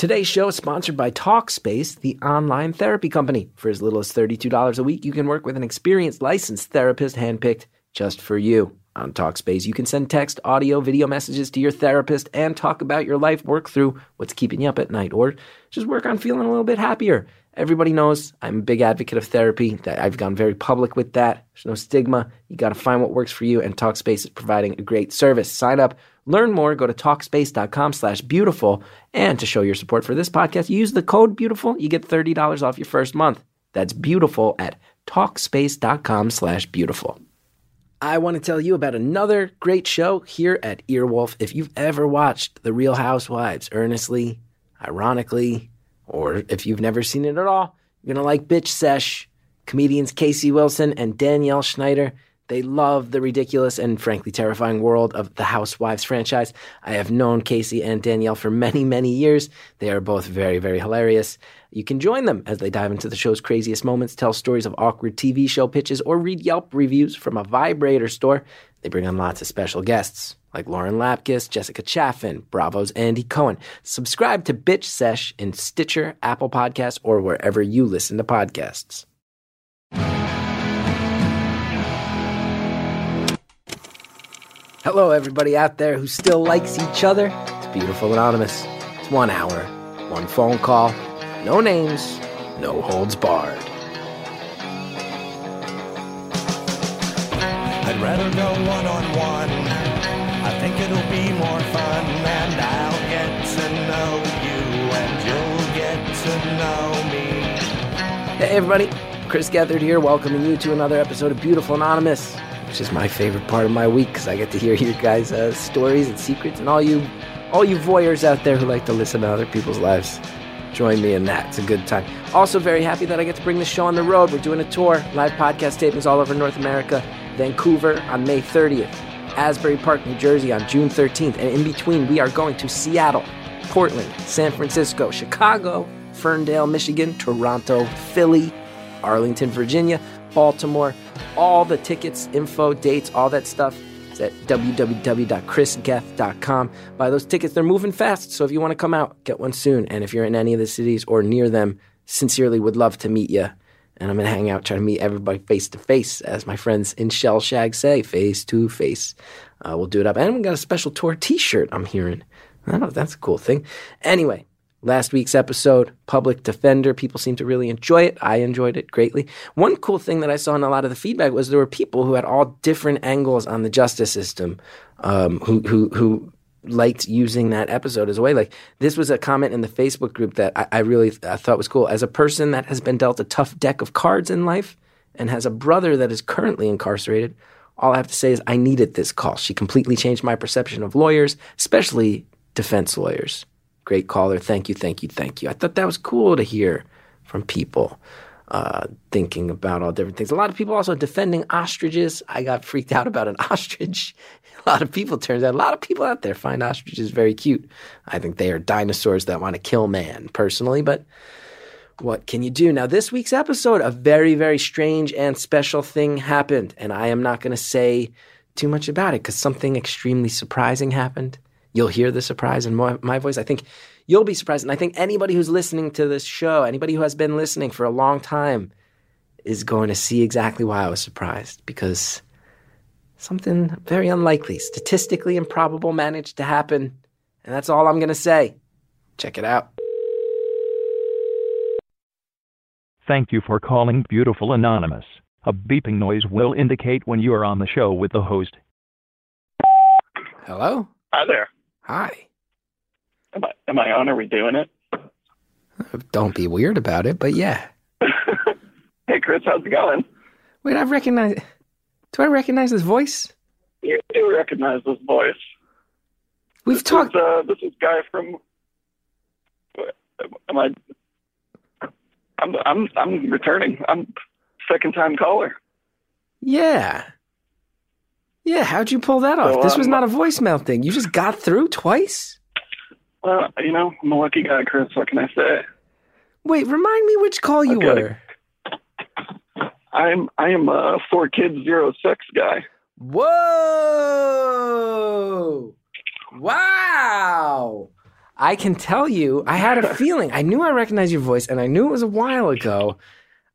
Today's show is sponsored by Talkspace, the online therapy company. For as little as $32 a week, you can work with an experienced licensed therapist handpicked just for you. On Talkspace, you can send text, audio, video messages to your therapist and talk about your life, work through what's keeping you up at night, or just work on feeling a little bit happier. Everybody knows I'm a big advocate of therapy. That I've gone very public with that. There's no stigma. You got to find what works for you, and Talkspace is providing a great service. Sign up, learn more. Go to talkspace.com slash beautiful. and to show your support for this podcast, use the code Beautiful. You get thirty dollars off your first month. That's beautiful at talkspace.com slash beautiful. I want to tell you about another great show here at Earwolf. If you've ever watched The Real Housewives earnestly, ironically, or if you've never seen it at all, you're going to like Bitch Sesh. Comedians Casey Wilson and Danielle Schneider. They love the ridiculous and frankly terrifying world of the Housewives franchise. I have known Casey and Danielle for many, many years. They are both very, very hilarious. You can join them as they dive into the show's craziest moments, tell stories of awkward TV show pitches, or read Yelp reviews from a vibrator store. They bring on lots of special guests like Lauren Lapkus, Jessica Chaffin, Bravo's Andy Cohen. Subscribe to Bitch Sesh in Stitcher, Apple Podcasts, or wherever you listen to podcasts. Hello, everybody out there who still likes each other. It's Beautiful Anonymous. It's one hour, one phone call, no names, no holds barred. I'd rather go one on one. I think it'll be more fun, and I'll get to know you, and you'll get to know me. Hey, everybody. Chris Gethard here, welcoming you to another episode of Beautiful Anonymous, which is my favorite part of my week because I get to hear your guys' uh, stories and secrets, and all you, all you voyeurs out there who like to listen to other people's lives. Join me in that. It's a good time. Also, very happy that I get to bring the show on the road. We're doing a tour, live podcast tapings all over North America. Vancouver on May 30th, Asbury Park, New Jersey on June 13th, and in between, we are going to Seattle, Portland, San Francisco, Chicago, Ferndale, Michigan, Toronto, Philly, Arlington, Virginia, Baltimore. All the tickets, info, dates, all that stuff is at www.chrisgethard.com. Buy those tickets, they're moving fast, so if you want to come out, get one soon. And if you're in any of the cities or near them, sincerely would love to meet you. And I'm going to hang out, try to meet everybody face to face, as my friends in Shellshag say, face to face. We'll do it up. And we got a special tour t shirt, I'm hearing. I don't know that's a cool thing. Anyway, last week's episode, Public Defender. People seem to really enjoy it. I enjoyed it greatly. One cool thing that I saw in a lot of the feedback was there were people who had all different angles on the justice system, um, who who who liked using that episode as a way. Like this was a comment in the Facebook group that I, I really I thought was cool. As a person that has been dealt a tough deck of cards in life and has a brother that is currently incarcerated, all I have to say is I needed this call. She completely changed my perception of lawyers, especially defense lawyers. Great caller. Thank you, thank you, thank you. I thought that was cool to hear from people uh, thinking about all different things. A lot of people also defending ostriches. I got freaked out about an ostrich. A lot of people, turns out, a lot of people out there find ostriches very cute. I think they are dinosaurs that want to kill man, personally, but what can you do? Now, this week's episode, a very, very strange and special thing happened, and I am not going to say too much about it because something extremely surprising happened. You'll hear the surprise in my, my voice. I think you'll be surprised. And I think anybody who's listening to this show, anybody who has been listening for a long time, is going to see exactly why I was surprised because something very unlikely, statistically improbable, managed to happen. And that's all I'm going to say. Check it out. Thank you for calling Beautiful Anonymous. A beeping noise will indicate when you are on the show with the host. Hello? Hi there. Hi. Am I, am I on? Are we doing it? Don't be weird about it, but yeah. hey, Chris, how's it going? Wait, I recognize. Do I recognize this voice? You do recognize this voice. We've This talked. is, uh, this is Guy from. Am I? I'm I'm I'm returning. I'm second time caller. Yeah. Yeah, how'd you pull that off? So, this was um, not a voicemail thing. You just got through twice? Well, you know, I'm a lucky guy, Chris. What can I say? Wait, remind me which call you were. I'm I am a four kids zero sex guy. Whoa! Wow! I can tell you, I had a feeling. I knew I recognized your voice, and I knew it was a while ago.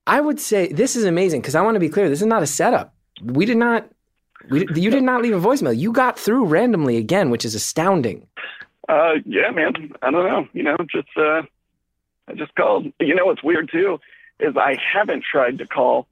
I would say this is amazing because I want to be clear. This is not a setup. We did not. We, you did not leave a voicemail. You got through randomly again, which is astounding. Uh, yeah, man. I don't know. You know, just uh, I just called. You know what's weird too is I haven't tried to call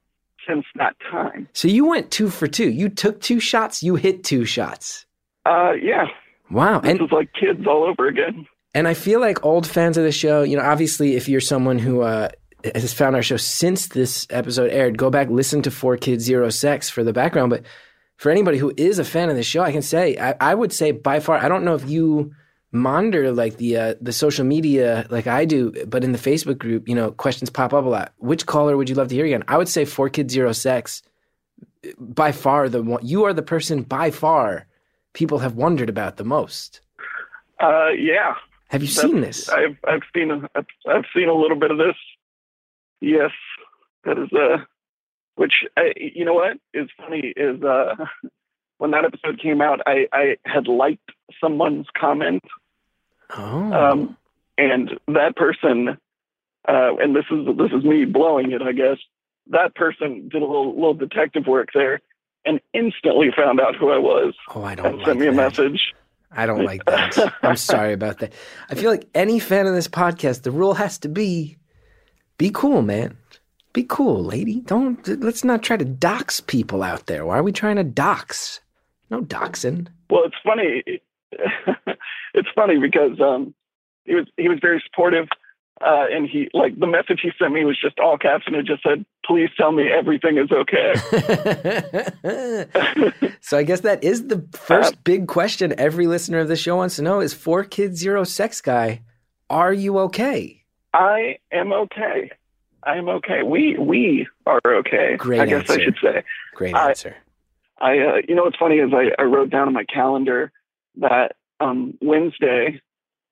since that time. So you went two for two. You took two shots. You hit two shots. Uh, yeah. Wow. This And is like kids all over again. And I feel like old fans of the show, you know, obviously, if you're someone who uh, has found our show since this episode aired, go back, listen to Four Kids, Zero Sex for the background. But for anybody who is a fan of the show, I can say, I, I would say by far, I don't know if you monitor like the uh, the social media like I do, but in the Facebook group, you know, questions pop up a lot. Which caller would you love to hear again? I would say Four Kids, Zero Sex. By far, the one you are the person by far people have wondered about the most. Uh, yeah. Have you That's- seen this? I've I've seen a, I've, I've seen a little bit of this. Yes, that is uh, which I, you know what is funny is uh, when that episode came out, I I had liked someone's comment, Oh. um, and that person, uh, and this is this is me blowing it, I guess. That person did a little little detective work there, and instantly found out who I was oh, I don't and like sent me a message. I don't like that. I'm sorry about that. I feel like any fan of this podcast, the rule has to be be cool, man. Be cool, lady. Don't let's not try to dox people out there. Why are we trying to dox? No doxing. Well, it's funny. it's funny because um, he was he was very supportive, uh, and he like the message he sent me was just all caps, and it just said, "Please tell me everything is okay." so I guess that is the first big question every listener of the show wants to know is four kids, zero sex guy. Are you okay? I am okay. I am okay. We we are okay. Great I guess answer. I should say. Great I- answer. I uh, you know what's funny is I, I wrote down on my calendar that um, Wednesday,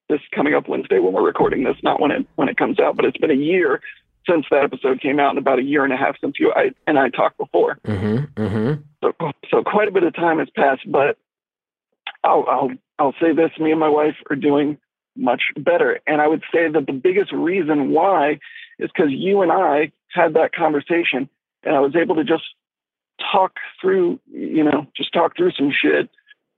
this coming up Wednesday when we're recording this, not when it when it comes out, but it's been a year since that episode came out, and about a year and a half since you I, and I talked before. Mm-hmm. Mm-hmm. So so quite a bit of time has passed, but I'll I'll I'll say this: me and my wife are doing much better, and I would say that the biggest reason why is because you and I had that conversation, and I was able to just talk through, you know, just talk through some shit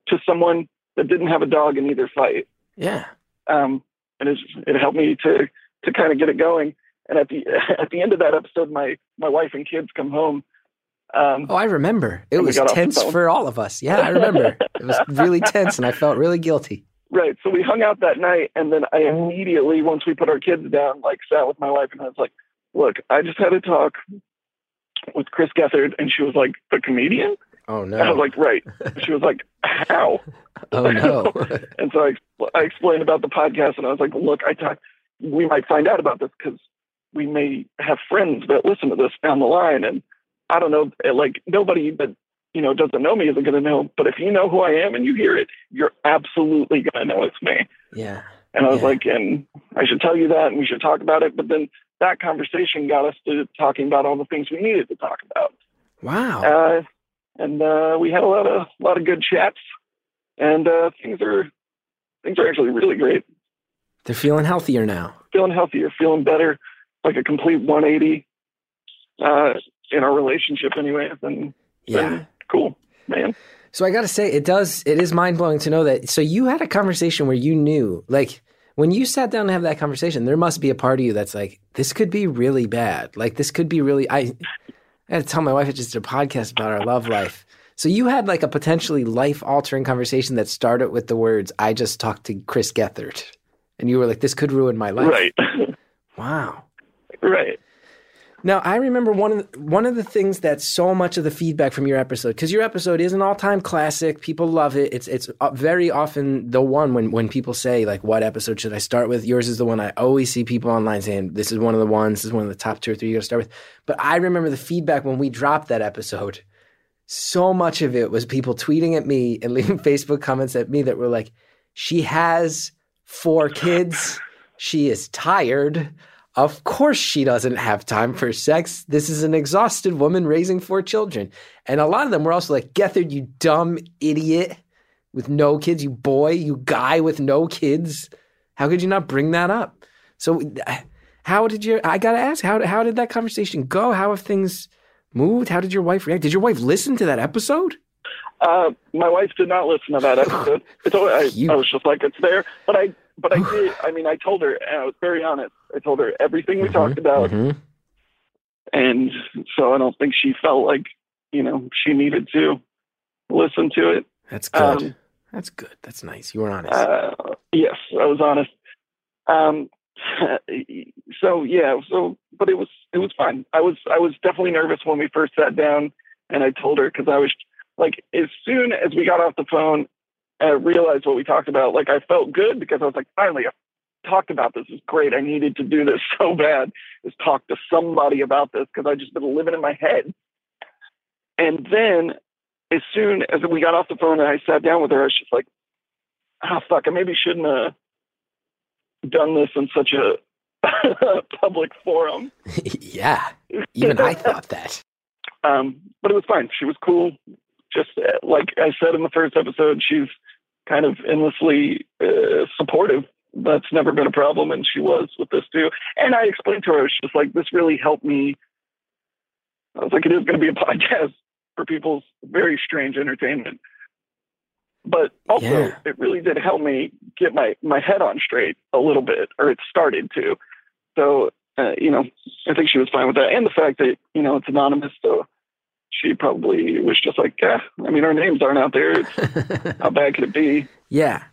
to someone that didn't have a dog in either fight. Yeah. Um, and it helped me to to kind of get it going. And at the at the end of that episode, my my wife and kids come home. Um, Oh, I remember. It was got off the tense for all of us. Yeah, I remember. it was really tense, and I felt really guilty. Right. So we hung out that night, and then I mm-hmm. immediately, once we put our kids down, like sat with my wife, and I was like, "Look, I just had a talk with Chris Gethard," and she was like, "The comedian?" Oh And I was like, "Right." She was like, "How?" oh no! And so I, I explained about the podcast, and I was like, "Look, I talk, we might find out about this because we may have friends that listen to this down the line, and I don't know, like nobody that you know doesn't know me isn't going to know, but if you know who I am and you hear it, you're absolutely going to know it's me." yeah. And I was Yeah. like, and I should tell you that, and we should talk about it. But then that conversation got us to talking about all the things we needed to talk about. Wow. Uh, and uh, we had a lot of a lot of good chats, and uh, things are things are actually really great. They're feeling healthier now. Feeling healthier, feeling better, like a complete 180 uh, in our relationship. Anyway, and Yeah. Cool, man. So I got to say, it does. It is mind blowing to know that. So you had a conversation where you knew, like, when you sat down to have that conversation, there must be a part of you that's like, this could be really bad. Like, this could be really. I, I had to tell my wife I just did a podcast about our love life. So you had like a potentially life altering conversation that started with the words, "I just talked to Chris Gethard," and you were like, "This could ruin my life." Right, Wow. right. Now I remember one of the, one of the things that so much of the feedback from your episode because your episode is an all time classic. People love it. It's it's uh, very often the one when when people say like, "What episode should I start with?" Yours is the one I always see people online saying, "This is one of the ones. This is one of the top two or three you got to start with." But I remember the feedback when we dropped that episode. So much of it was people tweeting at me and leaving Facebook comments at me that were like, "She has four kids. She is tired." Of course, she doesn't have time for sex. This is an exhausted woman raising four children. And a lot of them were also like, Gethard, you dumb idiot with no kids, you boy, you guy with no kids. How could you not bring that up? So, how did your? I gotta ask, how how did that conversation go? How have things moved? How did your wife react? Did your wife listen to that episode? Uh, my wife did not listen to that episode. It's always, I, I was just like, it's there, but I, but I did. I mean, I told her, and I was very honest. I told her everything we talked about, Mhm. and so I don't think she felt like, you know, she needed to listen to it. That's good. Um, That's good. That's nice. You were honest. Uh, yes, I was honest. Um, so yeah, so but it was it was fine. I was I was definitely nervous when we first sat down, and I told her because I was like, as soon as we got off the phone, and I realized what we talked about. Like I felt good because I was like, finally, I talked about this. Is great. I needed to do this so bad. Is talk to somebody about this because I just been living in my head. And then, as soon as we got off the phone and I sat down with her, I was just like, oh fuck, I maybe shouldn't have done this in such a public forum. yeah. Even I thought that. Um, but it was fine. She was cool. Just uh, like I said in the first episode, she's kind of endlessly uh, supportive. That's never been a problem, and she was with this too. And I explained to her, just like, this really helped me. I was like, it is going to be a podcast for people's very strange entertainment. But also, Yeah. it really did help me get my, my head on straight a little bit, or it started to. So, uh, you know, I think she was fine with that. And the fact that, you know, it's anonymous. So she probably was just like, yeah, I mean, our names aren't out there. It's, how bad could it be? yeah.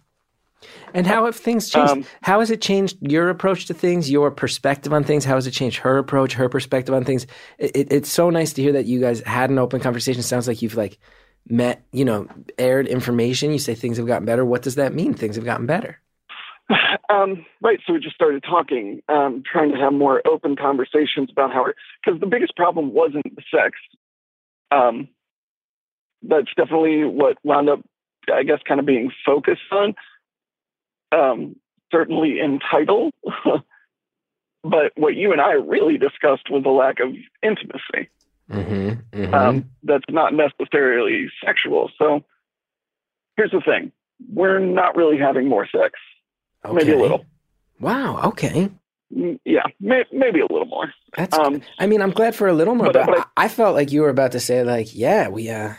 And how have things changed? Um, how has it changed your approach to things, your perspective on things? How has it changed her approach, her perspective on things? It, it, it's so nice to hear that you guys had an open conversation. Sounds like you've like met, you know, aired information. You say things have gotten better. What does that mean? Things have gotten better. Um, right. So we just started talking, um, trying to have more open conversations about how, because the biggest problem wasn't the sex. Um, that's definitely what wound up, I guess, kind of being focused on. Um, certainly in title. but what you and I really discussed was the lack of intimacy. Mm-hmm. um, that's not necessarily sexual. So here's the thing we're not really having more sex. Maybe a little. Wow. Okay. Mm, Yeah, may, maybe a little more. That's. Um, I mean, I'm glad for a little more, but- but, but I, I felt like you were about to say, like, yeah, we uh,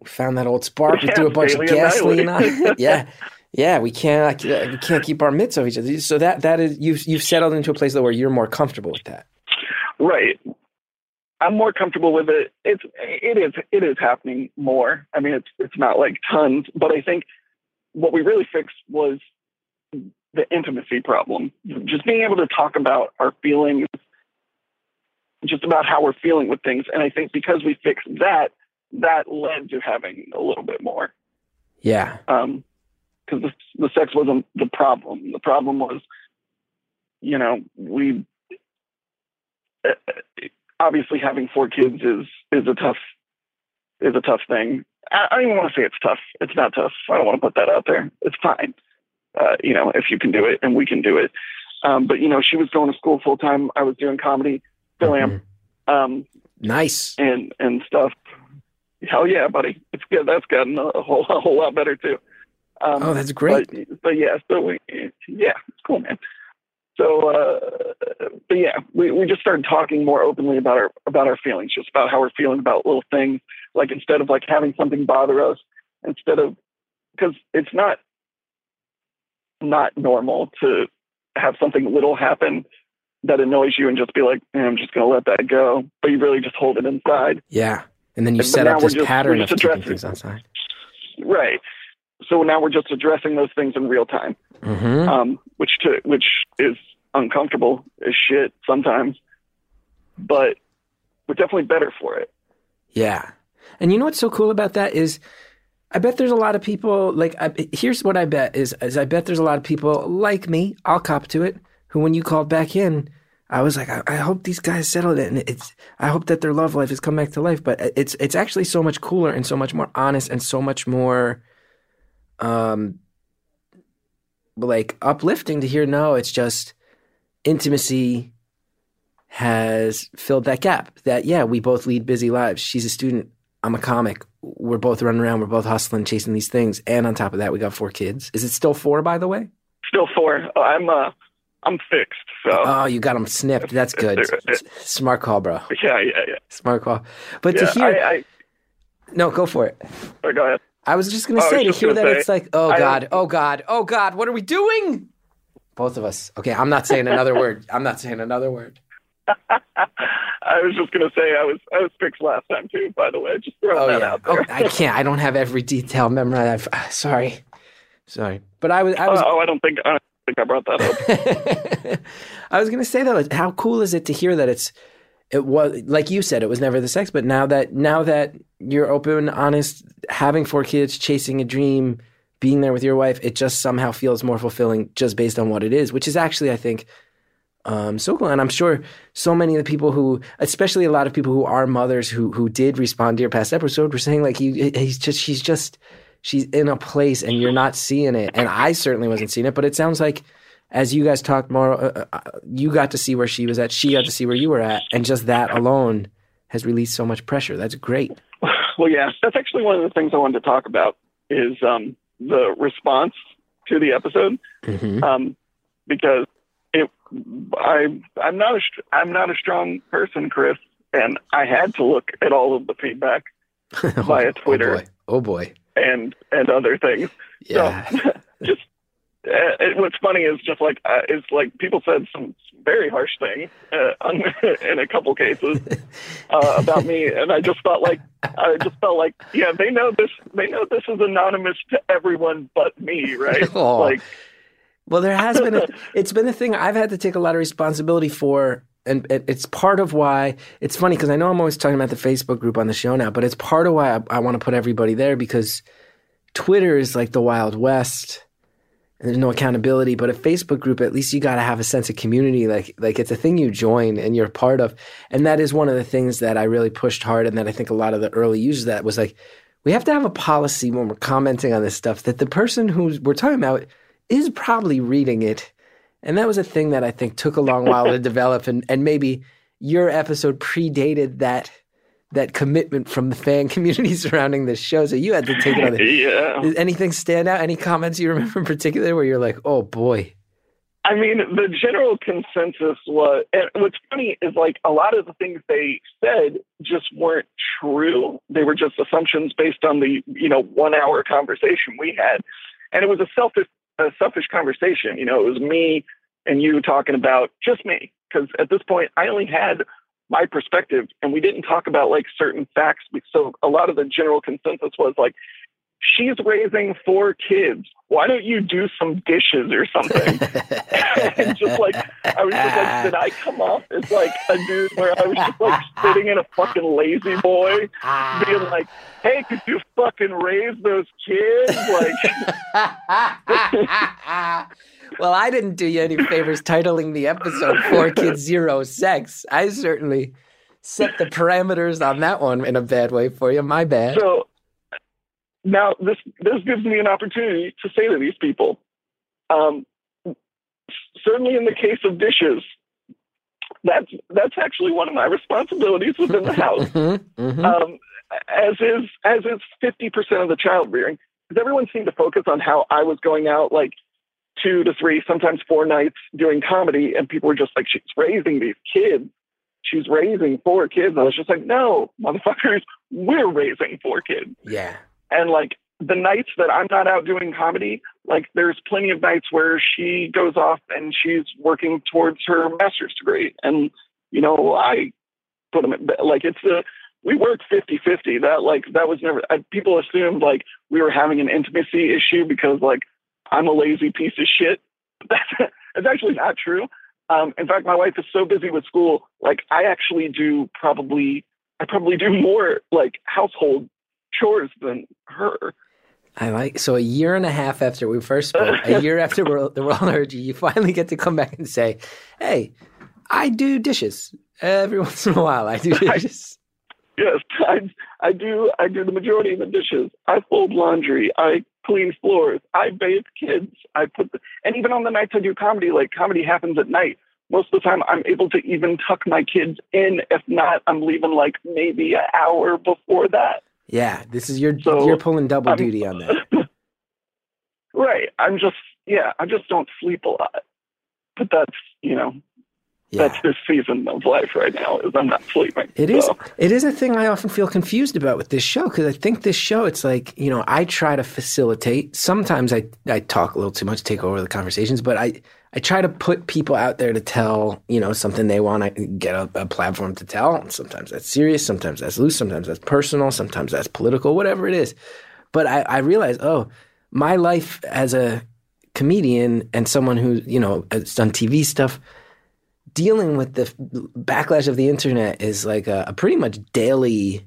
we found that old spark. We Yeah, threw a bunch of gasoline on it. yeah, yeah. We can't. We can't keep our mitts off each other. So that that is you've you've settled into a place though where you're more comfortable with that. Right. I'm more comfortable with it. It's it is it is happening more. I mean, it's it's not like tons, but I think what we really fixed was the intimacy problem. Just being able to talk about our feelings, just about how we're feeling with things. And I think because we fixed that, that led to having a little bit more. Yeah. Um, because the, the sex wasn't the problem. The problem was, you know, we uh, obviously having four kids is is a tough is a tough thing. I, I don't even want to say it's tough. It's not tough. I don't want to put that out there. It's fine. Uh, you know, if you can do it and we can do it. Um, but you know, she was going to school full time. I was doing comedy, still am, um, Nice. and and stuff. Hell yeah, buddy! It's good. That's gotten a whole a whole lot better too. Um, Oh, that's great. but, but yeah, so we, yeah, it's cool, man. So, uh, but yeah, we, we just started talking more openly about our about our feelings, just about how we're feeling about little things. Like instead of like having something bother us, instead of because it's not not normal to have something little happen that annoys you and just be like, eh, I'm just gonna let that go, but you really just hold it inside. Yeah. And then you But set up this just- pattern of keeping things outside. Right. So now we're just addressing those things in real time. Mm-hmm. um, which to which is uncomfortable as shit sometimes, but we're definitely better for it. Yeah. And you know what's so cool about that is I bet there's a lot of people like I, here's what I bet is, is I bet there's a lot of people like me, I'll cop to it, who when you called back in, I was like, I, I hope these guys settled it and it's I hope that their love life has come back to life. But it's it's actually so much cooler and so much more honest and so much more um like uplifting to hear no, it's just intimacy has filled that gap. That yeah, we both lead busy lives. She's a student. I'm a comic. We're both running around. We're both hustling, chasing these things. And on top of that, we got four kids. Is it still four, by the way? still four. I'm uh, I'm fixed. So Oh, you got them snipped. That's good. Smart call, bro. yeah, yeah, yeah. Smart call. But yeah to hear, I, I, no, go for it. oh, go ahead. I was just gonna Oh, say to hear that say, it's like, oh I- god, oh god, oh god, what are we doing? Both of us. Okay, I'm not saying another word. I'm not saying another word. I was just gonna say I was I was fixed last time too. By the way, just throwing Oh that yeah. out there. Oh, I can't. I don't have every detail memorized. I've, uh, sorry, sorry. But I was. I was. oh, I don't think I don't think I brought that up. I was gonna say though, how cool is it to hear that it's it was like you said, it was never the sex, but now that now that you're open, honest, having four kids, chasing a dream, being there with your wife, it just somehow feels more fulfilling just based on what it is, which is actually I think um, so cool. And I'm sure so many of the people who, especially a lot of people who are mothers who who did respond to your past episode, were saying like he he's just she's just she's in a place and you're not seeing it. And I certainly wasn't seeing it, but it sounds like as you guys talked more, uh, uh, you got to see where she was at, she got to see where you were at, and just that alone has released so much pressure. That's great. well, yeah, that's actually one of the things I wanted to talk about is um, the response to the episode Mm-hmm. um, because it I I'm not a I'm not a strong person, Chris, and I had to look at all of the feedback via Twitter Oh boy. Oh boy. and and other things. Yeah. just uh, it, what's funny is just like uh, it's like people said some very harsh things uh, on, in a couple cases uh, about me, and I just felt like I just felt like yeah they know this they know this is anonymous to everyone but me, right? Like Well, there has been a, it's been a thing I've had to take a lot of responsibility for, and it's part of why it's funny because I know I'm always talking about the Facebook group on the show now, but it's part of why I, I want to put everybody there because Twitter is like the Wild West, and there's no accountability. But a Facebook group, at least you got to have a sense of community, like like it's a thing you join and you're part of, and that is one of the things that I really pushed hard, and that I think a lot of the early users that was like. We have to have a policy when we're commenting on this stuff that the person who we're talking about is probably reading it. And that was a thing that I think took a long while to develop and, and maybe your episode predated that that commitment from the fan community surrounding this show. So you had to take it on the yeah, Did anything stand out? Any comments you remember in particular where you're like, oh boy. I mean, the general consensus was, and what's funny is like a lot of the things they said just weren't true. They were just assumptions based on the, you know, one hour conversation we had. And it was a selfish, a selfish conversation. You know, it was me and you talking about just me. Cause at this point I only had my perspective and we didn't talk about like certain facts. So a lot of the general consensus was like, she's raising four kids. Why don't you do some dishes or something? and just like I was just like, did I come off as like a dude where I was just like sitting in a fucking lazy boy, being like, "Hey, could you fucking raise those kids?" Like, well, I didn't do you any favors titling the episode Four Kids Zero Sex. I certainly set the parameters on that one in a bad way for you. My bad. so now this this gives me an opportunity to say to these people, um, certainly in the case of dishes, that's that's actually one of my responsibilities within the house. Mhm, mhm. um, as is as is fifty percent of the child rearing. Because everyone seemed to focus on how I was going out like two to three, sometimes four nights doing comedy, and people were just like, "She's raising these kids. She's raising four kids." I was just like, "No, motherfuckers, we're raising four kids." yeah. And like the nights that I'm not out doing comedy, like there's plenty of nights where she goes off and she's working towards her master's degree. And, you know, I put them at, like it's the, we work 50 50. That like, that was never, I, people assumed like we were having an intimacy issue because like I'm a lazy piece of shit. That's, that's actually not true. Um, in fact, my wife is so busy with school, like I actually do probably, I probably do more like household chores than her. I like so a year and a half after we first spoke, a year after we're, the world heard you, you finally get to come back and say, "Hey, I do dishes every once in a while. I do dishes." Yes, I, I do. I do the majority of the dishes. I fold laundry. I clean floors. I bathe kids. I put, the, and even on the nights I do comedy, like comedy happens at night. Most of the time, I'm able to even tuck my kids in. If not, I'm leaving like maybe an hour before that. Yeah, this is your So, you're pulling double I'm- duty on that. Right. I'm just yeah, I just don't sleep a lot. But that's you know Yeah. that's this season of life right now is I'm not sleeping. It is. So, It is a thing I often feel confused about with this show because I think this show, it's like you know, I try to facilitate. Sometimes I I talk a little too much, take over the conversations, but I I try to put people out there to tell you know something they want to get a, a platform to tell. Sometimes that's serious, sometimes that's loose, sometimes that's personal, sometimes that's political, whatever it is. But I, I realize, oh, my life as a comedian and someone who you know has done TV stuff dealing with the backlash of the internet is like a, a pretty much daily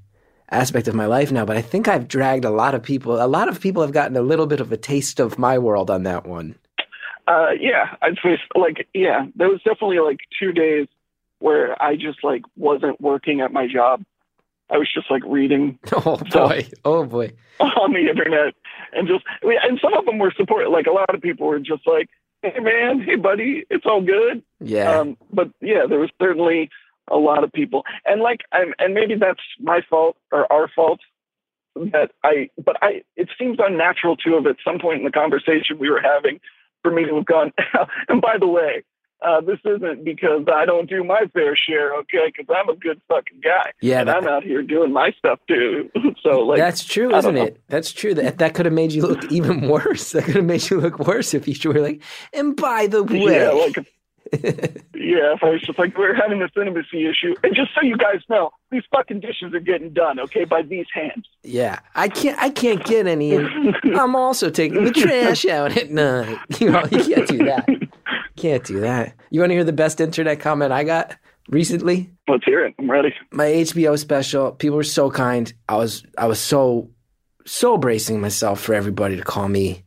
aspect of my life now. But I think I've dragged a lot of people. A lot of people have gotten a little bit of a taste of my world on that one. uh, yeah, I'd say like yeah, there was definitely like two days where I just like wasn't working at my job. I was just like reading Oh boy! Oh boy! on the internet and just and some of them were support like a lot of people were just like hey man. Hey buddy. It's all good. Yeah, um but yeah there was certainly a lot of people. And like I'm, and maybe that's my fault or our fault that i but i it seems unnatural to have at some point in the conversation we were having for me to have gone and by the way uh, this isn't because I don't do my fair share, okay? Because I'm a good fucking guy, yeah. and that- I'm out here doing my stuff too. so, like, that's true, I isn't know. it? That's true. That that could have made you look even worse. That could have made you look worse if you were like, and by the way, Yeah, like yeah, if I was just like we're having this intimacy issue, and just so you guys know, these fucking dishes are getting done, okay, by these hands. Yeah, I can't. I can't get any. I'm also taking the trash out at night. You know, you can't do that. Can't do that. You want to hear the best internet comment I got recently? Let's hear it. I'm ready. My HBO special. People were so kind. I was. I was so, so bracing myself for everybody to call me.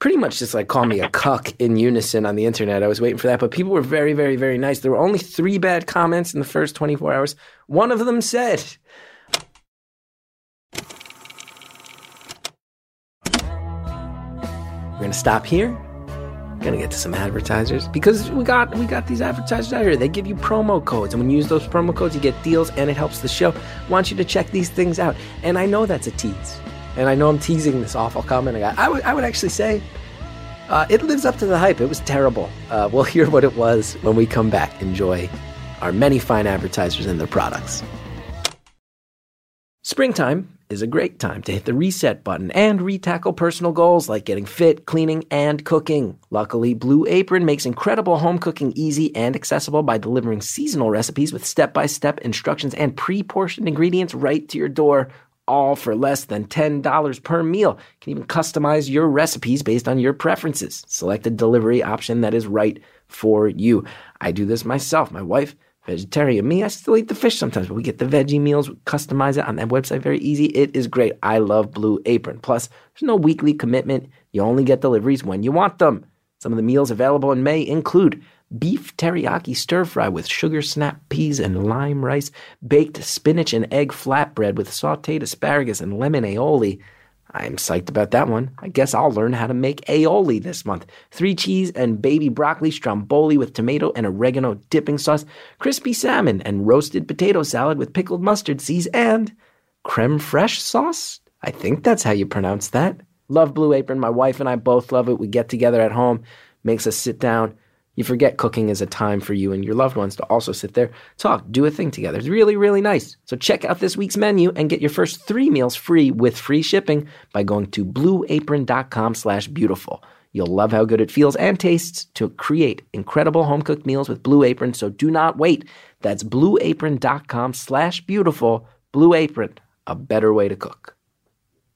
Pretty much just like call me a cuck in unison on the internet. I was waiting for that, but people were very, very, very nice. There were only three bad comments in the first 24 hours. One of them said, We're gonna stop here. Gonna get to some advertisers because we got we got these advertisers out here. They give you promo codes, and when you use those promo codes, you get deals, and it helps the show. I Want you to check these things out, and I know that's a tease, and I know I'm teasing this awful comment I got. I would I would actually say uh, it lives up to the hype. It was terrible. Uh, we'll hear what it was when we come back. Enjoy our many fine advertisers and their products. Springtime is a great time to hit the reset button and retackle personal goals like getting fit, cleaning, and cooking. Luckily, Blue Apron makes incredible home cooking easy and accessible by delivering seasonal recipes with step by step instructions and pre portioned ingredients right to your door, all for less than $10 per meal. You can even customize your recipes based on your preferences. Select a delivery option that is right for you. I do this myself. My wife vegetarian. Me, I still eat the fish sometimes, but we get the veggie meals, we customize it on that website very easy. It is great. I love Blue Apron. Plus, there's no weekly commitment. You only get deliveries when you want them. Some of the meals available in May include beef teriyaki stir fry with sugar snap peas and lime rice, baked spinach and egg flatbread with sauteed asparagus and lemon aioli. I'm psyched about that one. I guess I'll learn how to make aioli this month. Three cheese and baby broccoli stromboli with tomato and oregano dipping sauce, crispy salmon and roasted potato salad with pickled mustard seeds, and creme fraiche sauce? I think that's how you pronounce that. Love Blue Apron. My wife and I both love it. We get together at home, makes us sit down. You forget cooking is a time for you and your loved ones to also sit there, talk, do a thing together. It's really, really nice. So check out this week's menu and get your first three meals free with free shipping by going to blueapron.com slash beautiful. You'll love how good it feels and tastes to create incredible home cooked meals with Blue Apron, so do not wait. That's blueapron.com slash beautiful. Blue Apron, a better way to cook.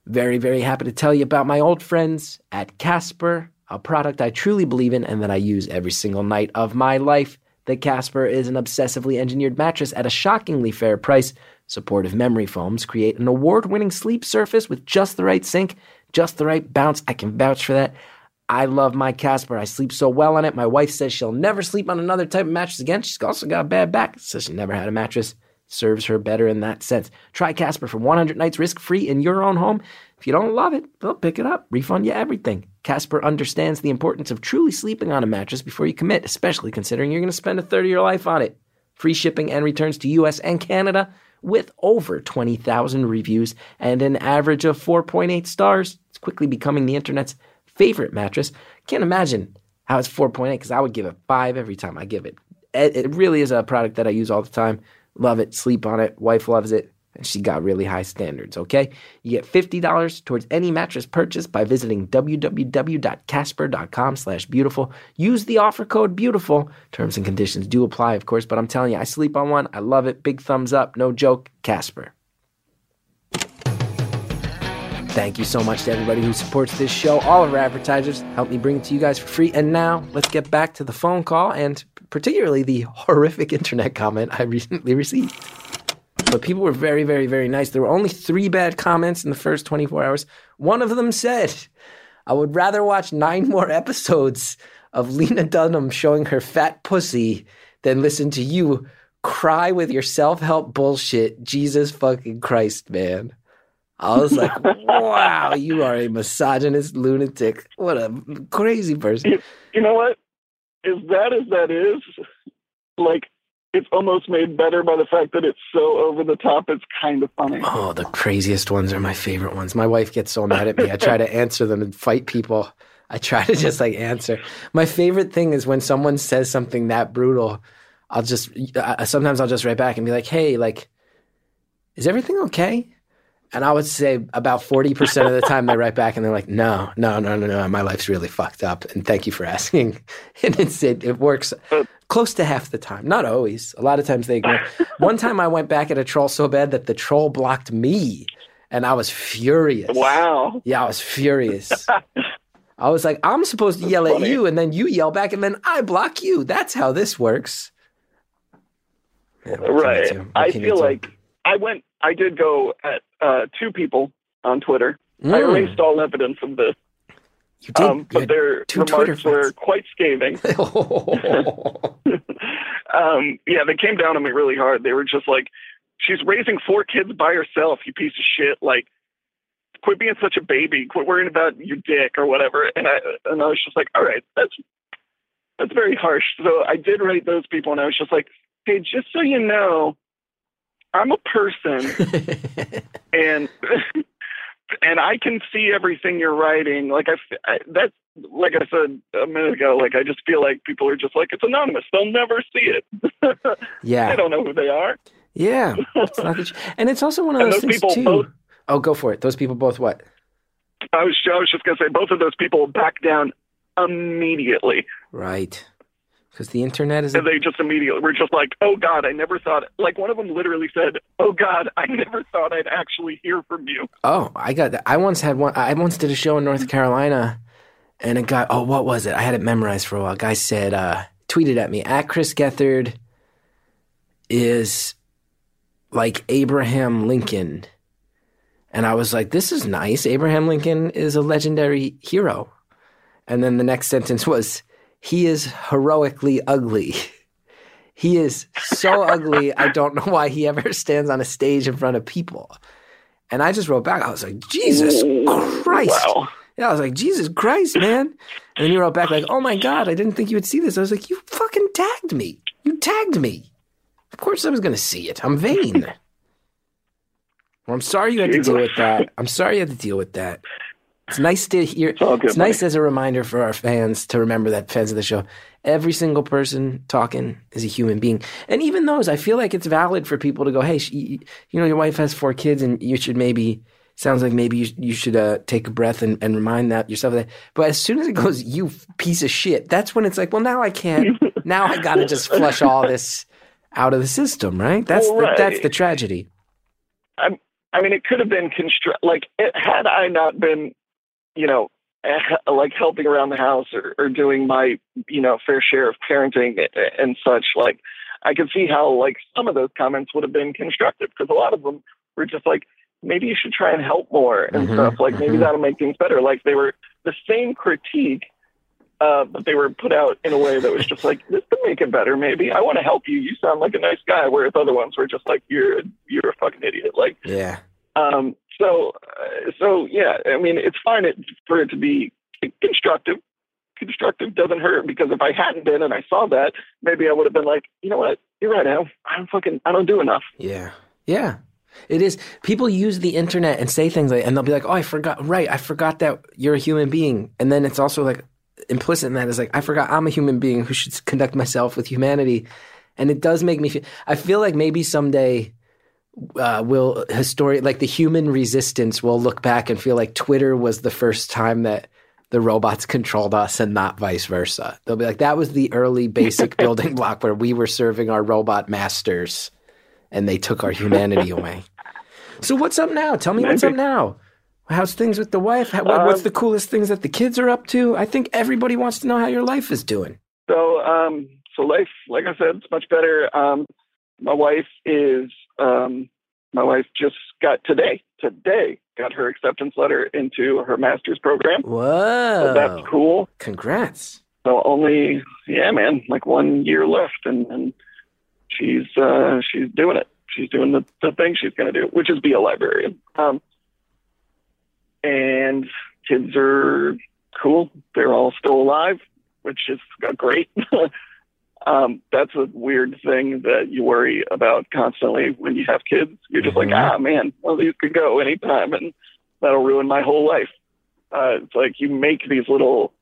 Very, very happy to tell you about my old friends at Casper, a product I truly believe in and that I use every single night of my life. The Casper is an obsessively engineered mattress at a shockingly fair price. Supportive memory foams create an award winning sleep surface with just the right sink, just the right bounce. I can vouch for that. I love my Casper. I sleep so well on it. My wife says she'll never sleep on another type of mattress again. She's also got a bad back, so she never had a mattress. Serves her better in that sense. Try Casper for 100 nights risk free in your own home. If you don't love it, they'll pick it up, refund you everything. Casper understands the importance of truly sleeping on a mattress before you commit, especially considering you're going to spend a third of your life on it. Free shipping and returns to US and Canada with over 20,000 reviews and an average of 4.8 stars. It's quickly becoming the internet's favorite mattress. Can't imagine how it's 4.8 because I would give it five every time I give it. It really is a product that I use all the time. Love it. Sleep on it. Wife loves it. And she got really high standards, okay? You get $50 towards any mattress purchase by visiting www.casper.com slash beautiful. Use the offer code beautiful. Terms and conditions do apply, of course, but I'm telling you, I sleep on one. I love it. Big thumbs up. No joke. Casper. Thank you so much to everybody who supports this show. All of our advertisers help me bring it to you guys for free. And now let's get back to the phone call and particularly the horrific internet comment I recently received. But people were very, very, very nice. There were only three bad comments in the first 24 hours. One of them said, I would rather watch nine more episodes of Lena Dunham showing her fat pussy than listen to you cry with your self help bullshit. Jesus fucking Christ, man. I was like, wow, you are a misogynist lunatic. What a crazy person. You, you know what? As bad as that is, like it's almost made better by the fact that it's so over the top. It's kind of funny. Oh, the craziest ones are my favorite ones. My wife gets so mad at me. I try to answer them and fight people. I try to just like answer. My favorite thing is when someone says something that brutal. I'll just uh, sometimes I'll just write back and be like, "Hey, like, is everything okay?" And I would say about 40% of the time they write back and they're like, no, no, no, no, no, my life's really fucked up. And thank you for asking. And it's, it, it works close to half the time. Not always. A lot of times they ignore. One time I went back at a troll so bad that the troll blocked me and I was furious. Wow. Yeah, I was furious. I was like, I'm supposed to yell at you and then you yell back and then I block you. That's how this works. Yeah, what can you Right. I feel like I went. I did go at uh, two people on Twitter. I Mm. erased all evidence of this, you did. um, but had their remarks were quite scathing. um, yeah, they came down on me really hard. They were just like, "She's raising four kids by herself, you piece of shit!" Like, quit being such a baby. Quit worrying about your dick or whatever. And I and I was just like, "All right, that's that's very harsh." So I did write those people, and I was just like, "Hey, just so you know, I'm a person." and and I can see everything you're writing. Like I, that's like I said a minute ago. Like I just feel like people are just like it's anonymous. They'll never see it. yeah. they don't know who they are. Yeah, it's not that you- and it's also one of those those things people too. both- Oh, go for it. Those people both what? I was I was just gonna say both of those people back down immediately. Right, because the internet is. A, And they just immediately were just like, "Oh God, I never thought." Like one of them literally said, "Oh God, I never thought I'd actually hear from you." oh, I got that. I once had one. I once did a show in North Carolina, and a guy. Oh, what was it? I had it memorized for a while. A guy said, uh, tweeted at me at Chris Gethard is like Abraham Lincoln. And I was like, this is nice. Abraham Lincoln is a legendary hero. And then the next sentence was, he is heroically ugly. He is so ugly, I don't know why he ever stands on a stage in front of people. And I just wrote back, I was like, Jesus Christ. Wow. Yeah, I was like, Jesus Christ, man. And then you wrote back like, oh my God, I didn't think you would see this. I was like, you fucking tagged me. You tagged me. Of course I was going to see it. I'm vain. well, I'm sorry you had to deal with that. I'm sorry you had to deal with that. It's nice to hear. It's, good, nice as a reminder for our fans to remember that fans of the show, every single person talking is a human being. And even those, I feel like it's valid for people to go, hey, she, you know, your wife has four kids and you should maybe, sounds like maybe you, you should uh, take a breath and, and remind that yourself of that. But as soon as it goes, you piece of shit, that's when it's like, well, now I can't. now I got to just flush all this out of the system, right? That's Well, the, that's the tragedy. I mean, it could have been construct like it, had I not been, you know, like helping around the house or, or doing my, you know, fair share of parenting and such. Like, I could see how like some of those comments would have been constructive because a lot of them were just like, maybe you should try and help more and Mhm, stuff. Like, maybe mhm. that'll make things better. Like, they were the same critique. Uh, but they were put out in a way that was just like this could make it better. Maybe I want to help you. You sound like a nice guy. Whereas other ones were just like you're you're a fucking idiot. Like Yeah. Um, so, uh, so yeah, I mean, it's fine it, for it to be constructive. Constructive doesn't hurt because if I hadn't been and I saw that, maybe I would have been like, you know what, you're right. I don't, I don't fucking, I don't do enough. Yeah. Yeah. It is. People use the internet and say things like, and they'll be like, oh, I forgot. Right. I forgot that you're a human being. And then it's also like, implicit in that is like I forgot I'm a human being who should conduct myself with humanity, and it does make me feel. I feel like maybe someday. Uh, will historian like the human resistance will look back and feel like Twitter was the first time that the robots controlled us and not vice versa. They'll be like, that was the early basic building block where we were serving our robot masters and they took our humanity away. So what's up now? Tell me what's up now. How's things with the wife? How, what- what's Um, the coolest things that the kids are up to? I think everybody wants to know how your life is doing. So, um, so life, like I said, it's much better. Um, my wife is, um, my wife just got today, today got her acceptance letter into her master's program. So Whoa. that's cool. Congrats. So only, yeah, man, like one year left, and, and she's uh, she's doing it. She's doing the, the thing she's going to do, which is be a librarian. Um, and kids are cool. They're all still alive, which is great. um, that's a weird thing that you worry about constantly when you have kids. You're just like, Mhm. ah, man, well, these could go anytime, and that'll ruin my whole life. Uh, it's like you make these little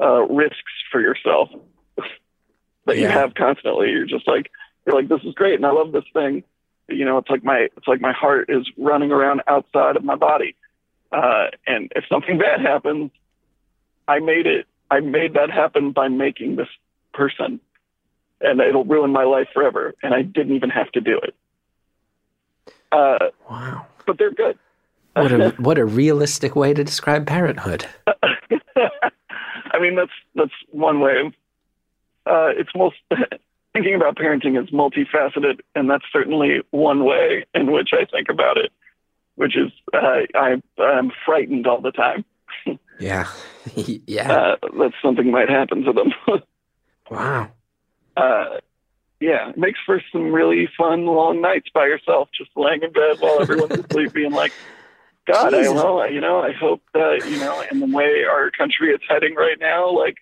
uh, risks for yourself that you have constantly. You're just like, you're like, this is great, and I love this thing. You know, it's like my, it's like my heart is running around outside of my body. Uh, and if something bad happens, I made it. I made that happen by making this person, and it'll ruin my life forever. And I didn't even have to do it. Uh, Wow. but they're good. What a what a realistic way to describe parenthood. I mean, that's that's one way. Uh, it's most thinking about parenting is multifaceted, and that's certainly one way in which I think about it. Which is, uh, I I'm frightened all the time. Yeah. yeah. Uh, that something might happen to them. Wow. Uh, yeah, it makes for some really fun long nights by yourself, just laying in bed while everyone's asleep, being like, God, I Jesus. don't know, you know, I hope that, you know, in the way our country is heading right now, like,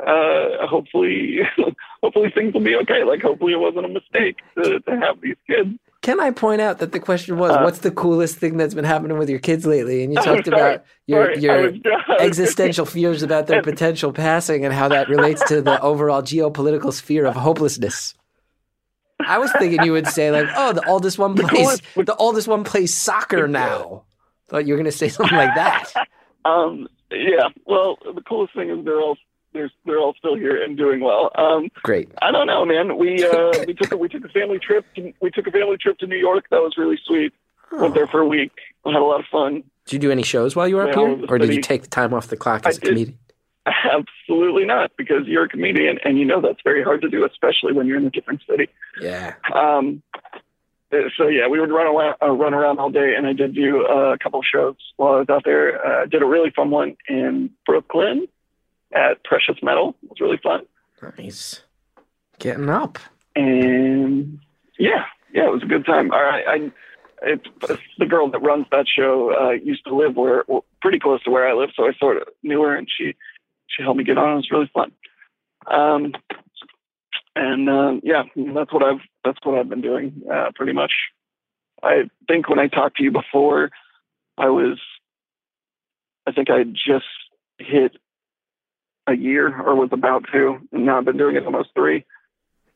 uh, hopefully, hopefully things will be okay. Like, hopefully it wasn't a mistake to, to have these kids. Can I point out that the question was, Uh, what's the coolest thing that's been happening with your kids lately? And you talked sorry. about your Sorry, your was- existential fears about their potential passing and how that relates to the overall geopolitical sphere of hopelessness. I was thinking you would say like, "Oh, the oldest one plays coolest- the oldest one plays soccer now." Thought you were going to say something like that. Um, yeah, well, the coolest thing is they're all, they're, they're all still here and doing well. Um, Great. I don't know, man. We uh, we took a, we took a family trip. To, we took a family trip to New York. That was really sweet. Went there for a week. We had a lot of fun. Did you do any shows while you were up here, or did you take the time off the clock as a did. comedian? Absolutely not, because you're a comedian and you know that's very hard to do, especially when you're in a different city. Yeah. Um, uh, so yeah, we would run around, uh, run around all day, and I did do uh, a couple of shows while I was out there. Uh, did a really fun one in Brooklyn at Precious Metal. It was really fun. Nice. Getting up. and yeah, yeah, it was a good time. All right, I, it's, it's the girl that runs that show uh, used to live where well, pretty close to where I live, so I sort of knew her, and she she helped me get on. It was really fun. Um, and um, yeah, that's what I've that's what I've been doing uh, pretty much. I think when I talked to you before, I was, I think I just hit a year or was about to, and now I've been doing it almost three.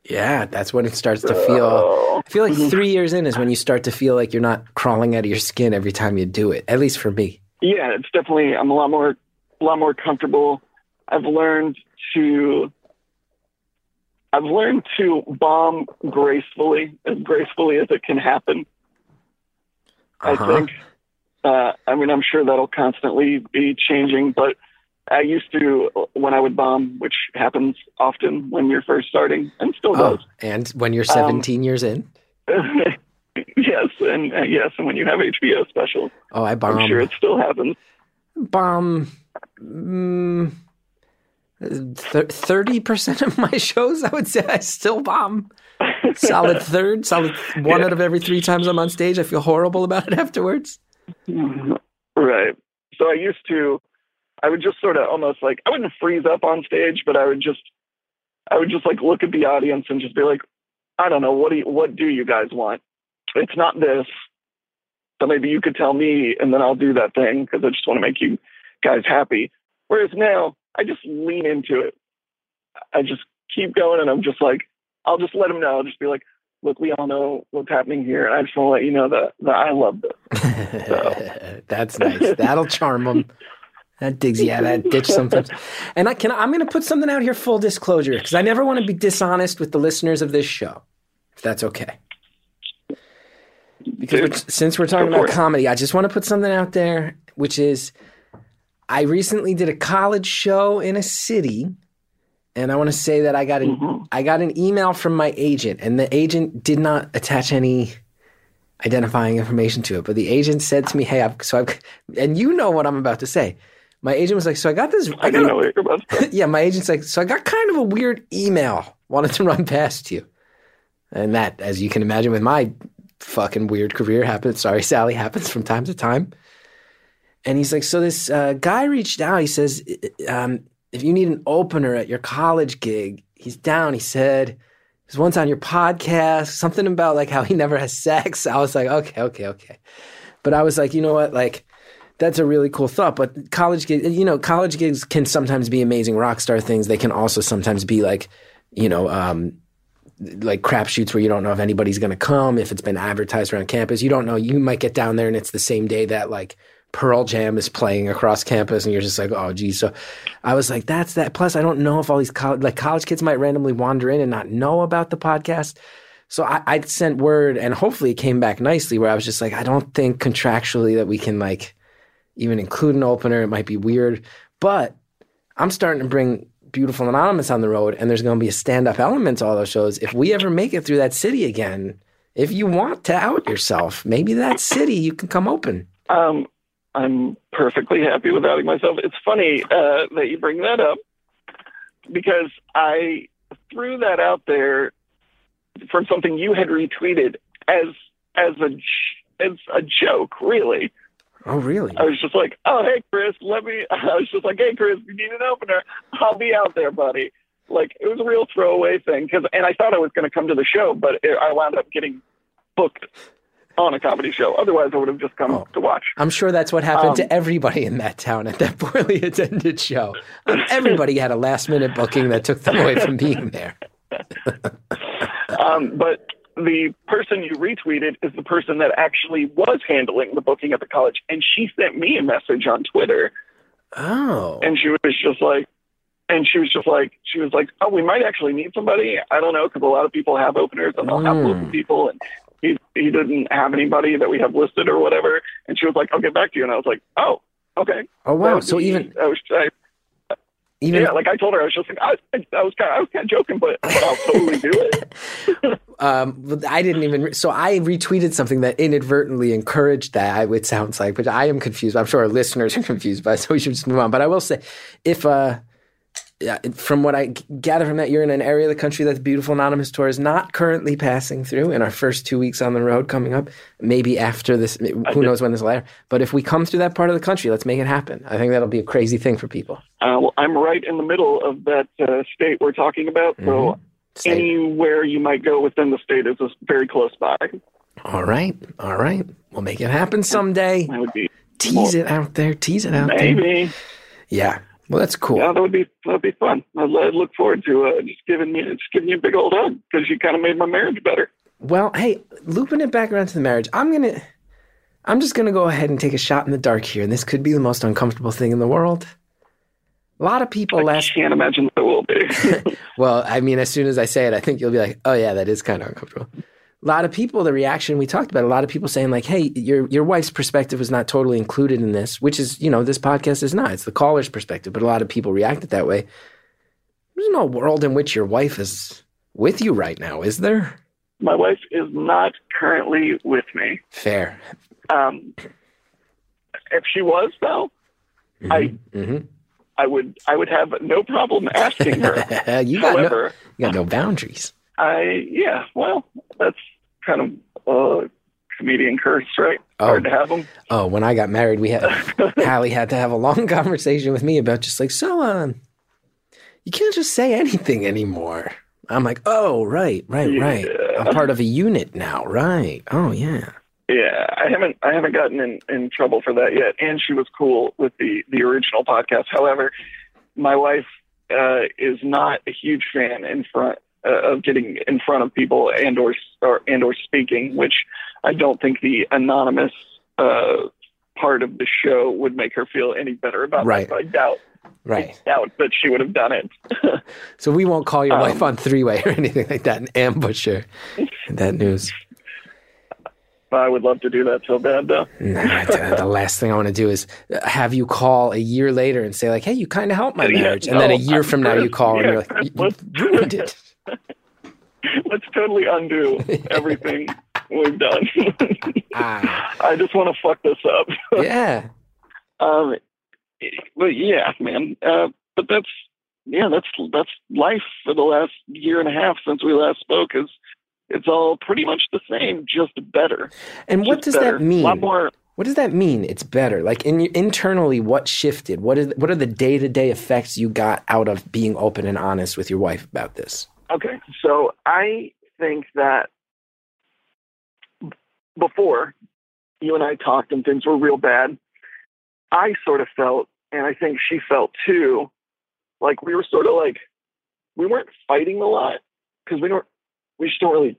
Yeah, that's when it starts to feel. I feel like three years in is when you start to feel like you're not crawling out of your skin every time you do it. At least for me. yeah, it's definitely I'm a lot more a lot more comfortable. I've learned to I've learned to bomb gracefully, as gracefully as it can happen. Uh-huh. I think. Uh, I mean, I'm sure that'll constantly be changing, but I used to when I would bomb, which happens often when you're first starting, and still Oh, does. and when you're Um, 17 years in, yes, and uh, yes, and when you have HBO specials, oh, I bomb. I'm sure it still happens. bomb. Mm, thirty percent of my shows, I would say, I still bomb. Solid third, solid one Yeah. out of every three times I'm on stage. I feel horrible about it afterwards. Right. So I used to, I would just sort of almost like, I wouldn't freeze up on stage, but I would just, I would just like look at the audience and just be like, I don't know, what do you, what do you guys want? It's not this. So maybe you could tell me and then I'll do that thing because I just want to make you guys happy. Whereas now I just lean into it. I just keep going, and I'm just like, I'll just let them know. I'll just be like, look, we all know what's happening here, and I just want to let you know that that I love this. That's nice. That'll charm them. That digs you out of that ditch sometimes. And I can I'm going to put something out here full disclosure because I never want to be dishonest with the listeners of this show. If that's okay. Because we're, since we're talking about comedy, I just want to put something out there, which is I recently did a college show in a city, and I want to say that I got an Mm-hmm. I got an email from my agent, and the agent did not attach any identifying information to it. But the agent said to me, "Hey, I've, so I've," and you know what I'm about to say. My agent was like, "So I got this. I I got know what you're about yeah." My agent's like, "So I got kind of a weird email. Wanted to run past you." And that, as you can imagine, with my fucking weird career happens. Sorry, Sally, happens from time to time. And he's like, so this uh, guy reached out. He says, um, if you need an opener at your college gig, he's down. He said, there's once on your podcast, something about like how he never has sex. I was like, okay, okay, okay. But I was like, you know what? Like, that's a really cool thought. But college gigs, you know, college gigs can sometimes be amazing rock star things. They can also sometimes be like, you know, um, like crapshoots where you don't know if anybody's going to come, if it's been advertised around campus. You don't know. You might get down there and it's the same day that like Pearl Jam is playing across campus, and you're just like, oh, geez. So I was like, that's that. Plus, I don't know if all these college like college kids might randomly wander in and not know about the podcast. So I, I sent word, and hopefully it came back nicely. Where I was just like, I don't think contractually that we can like even include an opener. It might be weird, but I'm starting to bring Beautiful Anonymous on the road, and there's going to be a stand up element to all those shows. If we ever make it through that city again, if you want to out yourself, maybe that city you can come open. Um, I'm perfectly happy with outing myself. It's funny uh, that you bring that up because I threw that out there from something you had retweeted as as a as a joke, really. Oh, really? I was just like, "Oh, hey, Chris, let me." I was just like, "Hey, Chris, you need an opener, I'll be out there, buddy." Like it was a real throwaway thing because, and I thought I was going to come to the show, but it, I wound up getting booked on a comedy show. Otherwise, I would have just come Oh. to watch. I'm sure that's what happened Um, to everybody in that town at that poorly attended show. Um, everybody had a last minute booking that took them away from being there. Um, but the person you retweeted is the person that actually was handling the booking at the college, and she sent me a message on Twitter, Oh. and she was just like, and she was just like, she was like, oh, we might actually need somebody. I don't know, because a lot of people have openers and they'll have Mm. local people, and he he didn't have anybody that we have listed or whatever. And she was like, I'll get back to you, and I was like, oh, okay. Oh, wow. So even, I was, I, even, yeah, like I told her, I was just like, I, I was kind, of, I was kind of joking, but, but I'll totally do it. um, I didn't even, re- so I retweeted something that inadvertently encouraged that, it sounds like, but I am confused. I'm sure our listeners are confused, but so we should just move on. But I will say, if, uh, from what I gather from that, you're in an area of the country that the Beautiful Anonymous Tour is not currently passing through in our first two weeks on the road coming up. Maybe after this, who knows when this will air. But if we come through that part of the country, let's make it happen. I think that'll be a crazy thing for people. Uh, well, I'm right in the middle of that uh, state we're talking about, so Stay- anywhere you might go within the state is very close by. all right, all right. We'll make it happen someday. That would be Tease it out there. Tease it out there. maybe. Yeah. Well, that's cool. Yeah, that would be that would be fun. I'd look forward to uh, just giving you just giving you a big old hug because you kind of made my marriage better. Well, hey, looping it back around to the marriage, I'm gonna, I'm just gonna go ahead and take a shot in the dark here, and this could be the most uncomfortable thing in the world. A lot of people I last, can't imagine that will be. well, I mean, as soon as I say it, I think you'll be like, oh yeah, that is kind of uncomfortable. A lot of people, the reaction we talked about, a lot of people saying like, hey, your your wife's perspective was not totally included in this, which is, you know, this podcast is not. It's the caller's perspective, but a lot of people reacted that way. There's no world in which your wife is with you right now, is there? my wife is not currently with me. Fair. Um, if she was, though, I hmm I would I would have no problem asking her. you got no, However, you got no boundaries. I yeah, well, that's kind of a comedian curse, right? Oh. Hard to have them. Oh, when I got married, we had Hallie had to have a long conversation with me about just like, so um, you can't just say anything anymore. I'm like, oh, right, right, right. Yeah. I'm part of a unit now, right? Oh, yeah. Yeah, I haven't I haven't gotten in, in trouble for that yet. And she was cool with the the original podcast. However, my wife uh, is not a huge fan in front uh, of getting in front of people and or, or and or speaking, which I don't think the anonymous uh, part of the show would make her feel any better about. Right. That. I doubt. Right. I doubt that she would have done it. So we won't call your Um, wife on three way or anything like that and ambush her. That news. I would love to do that so bad, though. Nah, the last thing I want to do is have you call a year later and say like, "Hey, you kind of helped my Yeah, marriage," and then a year I'm from now you call and you're like, Chris, "You you ruined it." Let's totally undo everything we've done. Ah, I just want to fuck this up. yeah, Um, but yeah, man. Uh, but that's yeah, that's that's life for the last year and a half since we last spoke. Is it's all pretty much the same, just better. and what Just does better. that mean? A lot more. What does that mean? It's better. Like in internally, what shifted? What is what are the day to day effects you got out of being open and honest with your wife about this? Okay, so I think that before you and I talked and things were real bad, I sort of felt, and I think she felt too, like we were sort of like we weren't fighting a lot because we don't we just don't really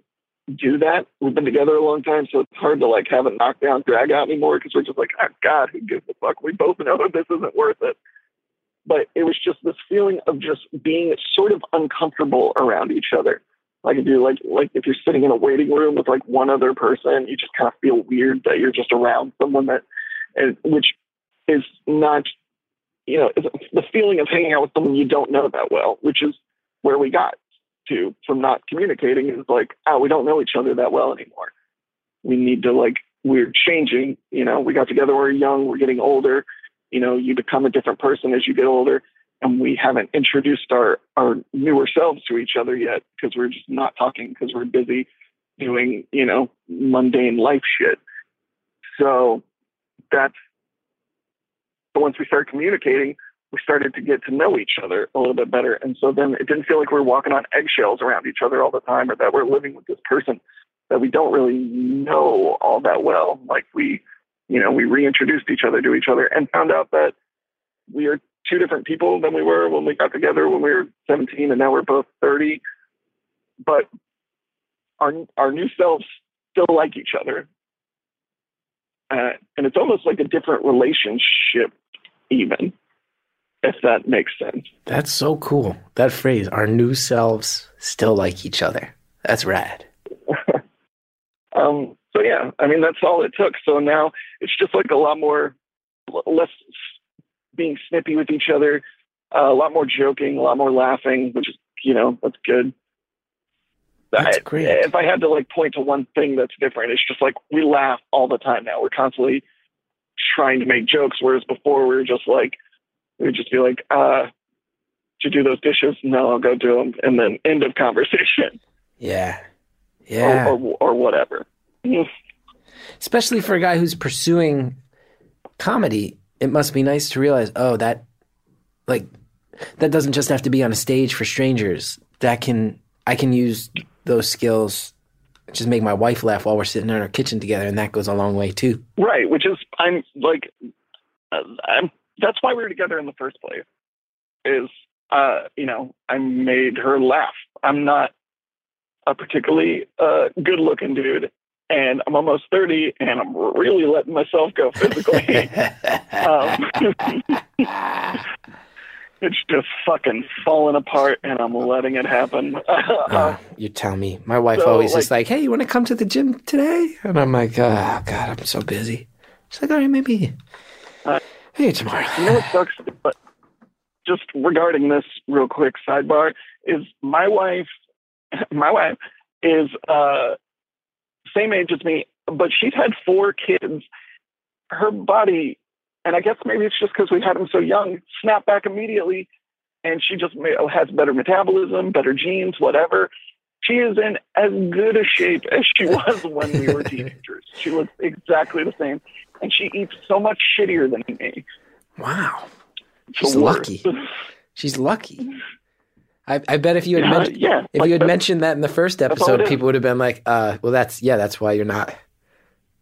do that. We've been together a long time, so it's hard to like have a knockdown drag out anymore because we're just like, oh God, who gives a fuck? We both know this isn't worth it. But it was just this feeling of just being sort of uncomfortable around each other. Like if you like like if you're sitting in a waiting room with like one other person, you just kind of feel weird that you're just around someone that, and which is not, you know, the feeling of hanging out with someone you don't know that well, which is where we got to from not communicating is like, oh, we don't know each other that well anymore. We need to like we're changing. You know, we got together, we're young, we're getting older. You know, you become a different person as you get older, and we haven't introduced our our newer selves to each other yet because we're just not talking because we're busy doing you know mundane life shit. So that's but once we started communicating, we started to get to know each other a little bit better. And so then it didn't feel like we were walking on eggshells around each other all the time or that we're living with this person that we don't really know all that well. Like we, you know, we reintroduced each other to each other and found out that we are two different people than we were when we got together when we were 17 and now we're both 30. But our, our new selves still like each other. Uh, and it's almost like a different relationship even if that makes sense. That's so cool. That phrase, our new selves still like each other. That's rad. Um, so yeah, I mean that's all it took. So now it's just like a lot more, less being snippy with each other, uh, a lot more joking, a lot more laughing, which is you know that's good. That's I- great. If I had to like point to one thing that's different, it's just like we laugh all the time now. We're constantly trying to make jokes, whereas before we were just like we would just be like, uh, "Did you do those dishes? No, I'll go do them," and then end of conversation, Yeah. Yeah. or, or or whatever. Especially for a guy who's pursuing comedy, it must be nice to realize, oh, that like that doesn't just have to be on a stage for strangers. That can I can use those skills just make my wife laugh while we're sitting in our kitchen together and that goes a long way too. Right, which is I'm like, uh, I'm. That's why we were together in the first place. Is uh, you know, I made her laugh. I'm not a particularly uh, good-looking dude, and I'm almost thirty, and I'm really letting myself go physically. um, it's just fucking falling apart, and I'm letting it happen. Uh, you tell me. My wife So, always like- is like, "Hey, you want to come to the gym today?" And I'm like, "Oh God, I'm so busy." She's like, "All right, maybe, Uh, maybe tomorrow." You know what sucks? But just regarding this real quick sidebar is my wife. My wife is uh, same age as me, but she's had four kids. Her body, and I guess maybe it's just because we had them so young, snapped back immediately, and she just has better metabolism, better genes, whatever. She is in as good a shape as she was when we were teenagers. She looks exactly the same, and she eats so much shittier than me. Wow, She's lucky. she's lucky. I, I bet if you had Yeah, mentioned yeah, if like you had that- mentioned that in the first episode, people would have been like, "Uh, well, that's yeah, that's why you're not."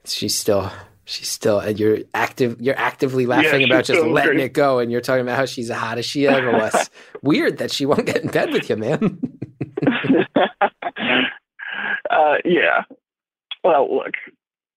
She's still She's still, and you're active. You're actively laughing she's about just letting great. it go, and you're talking about how she's the hottest she ever was. Weird that she won't get in bed with you, man. uh, yeah. Well, look,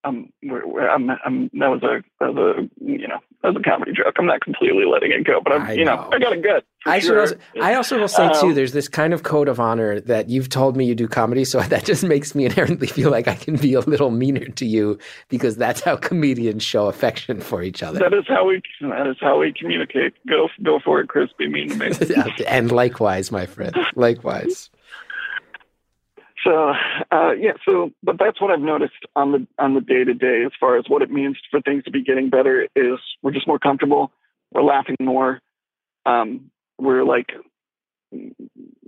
um, we're, we're, I'm, I'm, that was a, that was a, you know, was a comedy joke. I'm not completely letting it go, but I'm, I you know, know. I got a good. I sure. also, I also will say too. Um, There's this kind of code of honor that you've told me you do comedy, so that just makes me inherently feel like I can be a little meaner to you because that's how comedians show affection for each other. that is how we, that is how we communicate. Go, go for it, Chris. Be mean to me. and likewise, my friend, likewise. So uh, yeah, so but that's what I've noticed on the on the day to day as far as what it means for things to be getting better is we're just more comfortable, we're laughing more, um, we're like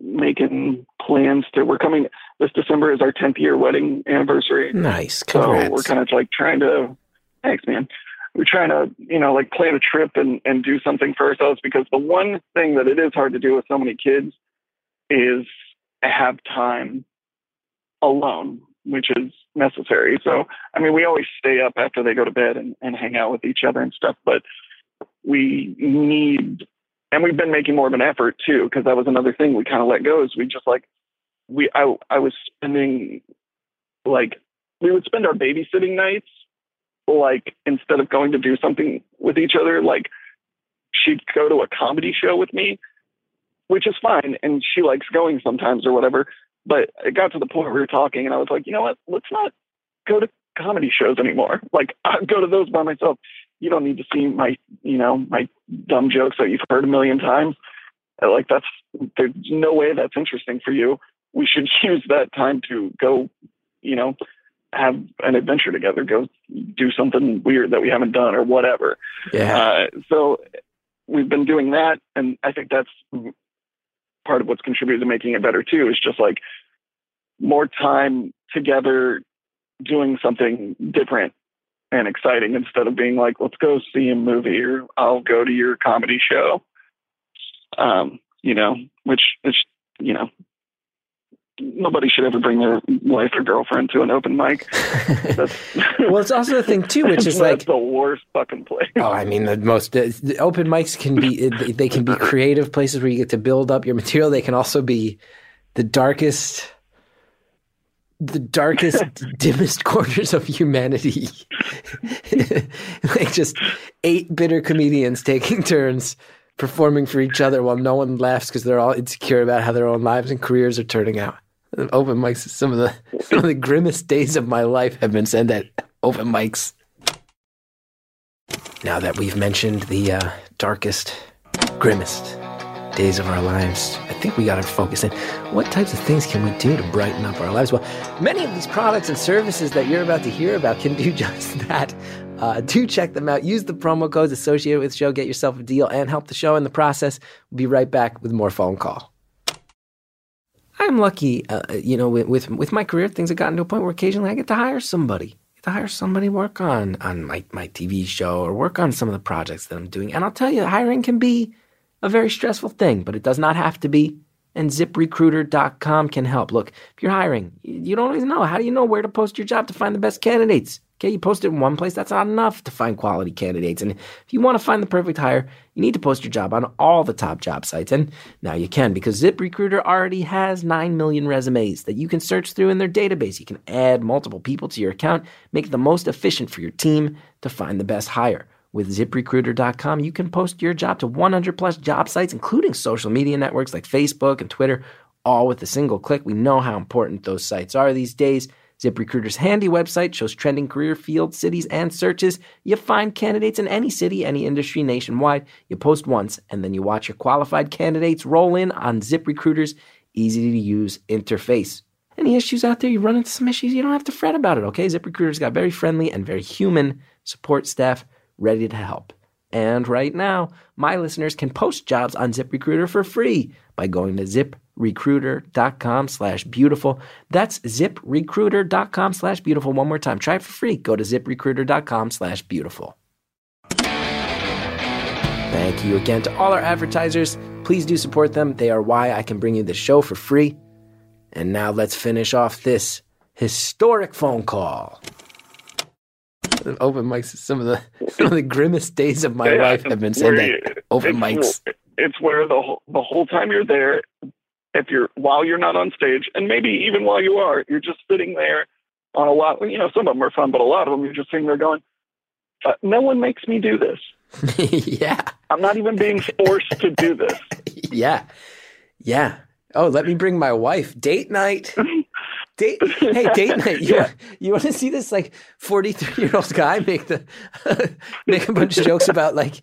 making plans to we're coming this December is our tenth year wedding anniversary. Nice, So we're kind of like trying to, thanks, man. We're trying to, you know, like plan a trip and, and do something for ourselves because the one thing that it is hard to do with so many kids is have time alone, which is necessary. So, I mean, we always stay up after they go to bed and, and hang out with each other and stuff, but we need, and we've been making more of an effort too, because that was another thing we kind of let go is we just like, we, I, I was spending like we would spend our babysitting nights like instead of going to do something with each other like she'd go to a comedy show with me which is fine and she likes going sometimes or whatever but it got to the point where we were talking and i was like you know what? Let's not go to comedy shows anymore. Like i go to those by myself. You don't need to see my you know my dumb jokes that you've heard a million times. Uh, like that's there's no way that's interesting for you. We should use that time to go you know have an adventure together go do something weird that we haven't done or whatever. Yeah, uh, so we've been doing that, and I think that's part of what's contributed to making it better too. Is just like more time together doing something different and exciting instead of being like, let's go see a movie or I'll go to your comedy show. Um, you know, which is you know. Nobody should ever bring their wife or girlfriend to an open mic. That's, well, it's also the thing too, which is that's like the worst fucking place. Oh, I mean, the most the, the open mics can be they can be creative places where you get to build up your material. They can also be the darkest, the darkest, dimmest corners of humanity. like just eight bitter comedians taking turns performing for each other while no one laughs because they're all insecure about how their own lives and careers are turning out. Open mics, some of the some of the grimmest days of my life have been spent at open mics. Now that we've mentioned the uh, darkest, grimmest days of our lives, I think we got to focus in. What types of things can we do to brighten up our lives? Well, many of these products and services that you're about to hear about can do just that. Uh, do check them out. Use the promo codes associated with the show. Get yourself a deal and help the show in the process. We'll be right back with more phone call. I'm lucky, uh, you know, with, with with my career, things have gotten to a point where occasionally I get to hire somebody get to hire somebody work on on my, my TV show or work on some of the projects that I'm doing. And I'll tell you, hiring can be a very stressful thing, but it does not have to be. And ziprecruiter.com can help. Look, if you're hiring, you don't always know. How do you know where to post your job to find the best candidates? Okay, you post it in one place, that's not enough to find quality candidates. And if you want to find the perfect hire, you need to post your job on all the top job sites. And now you can because ZipRecruiter already has 9 million resumes that you can search through in their database. You can add multiple people to your account, make it the most efficient for your team to find the best hire. With ziprecruiter.com, you can post your job to 100 plus job sites, including social media networks like Facebook and Twitter, all with a single click. We know how important those sites are these days. ZipRecruiter's handy website shows trending career fields, cities, and searches. You find candidates in any city, any industry nationwide. You post once, and then you watch your qualified candidates roll in on ZipRecruiter's easy to use interface. Any issues out there, you run into some issues, you don't have to fret about it, okay? ZipRecruiter's got very friendly and very human support staff ready to help. And right now, my listeners can post jobs on ZipRecruiter for free by going to ziprecruiter.com slash beautiful. That's ziprecruiter.com slash beautiful. One more time. Try it for free. Go to ziprecruiter.com slash beautiful. Thank you again to all our advertisers. Please do support them. They are why I can bring you this show for free. And now let's finish off this historic phone call. Open mics. Some of the some of the grimmest days of my Yeah, life have been where spent you- at open it's, mics. It's where the whole, the whole time you're there, if you're while you're not on stage, and maybe even while you are, you're just sitting there on a lot. You know, some of them are fun, but a lot of them you're just sitting there going, uh, "No one makes me do this. yeah, I'm not even being forced to do this." yeah, yeah. Oh, let me bring my wife. Date night. Date, hey, date night. You, Yeah. you want to see this like forty-three year old guy make the make a bunch of jokes about like